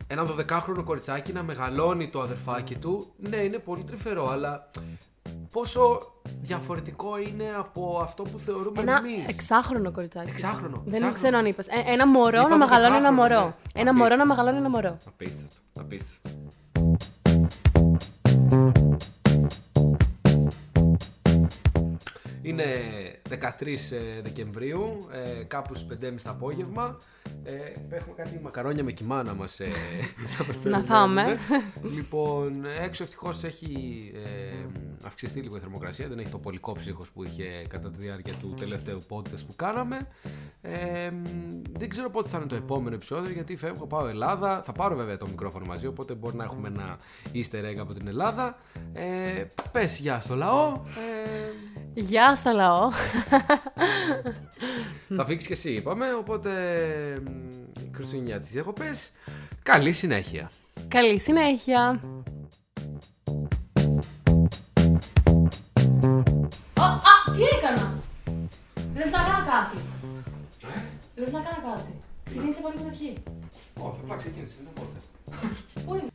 Ένα 12χρονο κοριτσάκι να μεγαλώνει το αδερφάκι του, ναι είναι πολύ τρυφερό, αλλά πόσο διαφορετικό είναι από αυτό που θεωρούμε ένα εμείς. Ένα εξάχρονο κοριτσάκι. Εξάχρονο. Δεν εξάχρονο. ξέρω αν είπες. Ε, ένα μωρό να μεγαλώνει ένα μωρό. Ναι. Ένα μωρό να μεγαλώνει ένα μωρό. Απίστευτο. Απίστευτο. Είναι 13 ε, Δεκεμβρίου, ε, κάπους στις 5.30 το απόγευμα. Ε, έχουμε κάτι μακαρόνια με κοιμά να μας ε, [laughs] να φάμε. λοιπόν, έξω ευτυχώς έχει ε, αυξηθεί λίγο η θερμοκρασία. Δεν έχει το πολικό ψύχος που είχε κατά τη διάρκεια του τελευταίου podcast που κάναμε. Ε, δεν ξέρω πότε θα είναι το επόμενο επεισόδιο γιατί φεύγω, πάω Ελλάδα. Θα πάρω βέβαια το μικρόφωνο μαζί, οπότε μπορεί να έχουμε ένα easter egg από την Ελλάδα. Ε, πες γεια στο λαό. Ε, Γεια στο λαό. Θα φύγεις και εσύ, είπαμε. Οπότε. Χριστουγεννιάτικες διακοπές. Καλή συνέχεια. Καλή συνέχεια. Α, τι έκανα! Λες να κάνω κάτι. Ε; Λες να κάνω κάτι. Ξεκίνησε από την αρχή. Όχι, απλά ξεκίνησε. Είναι podcast. Πού είναι;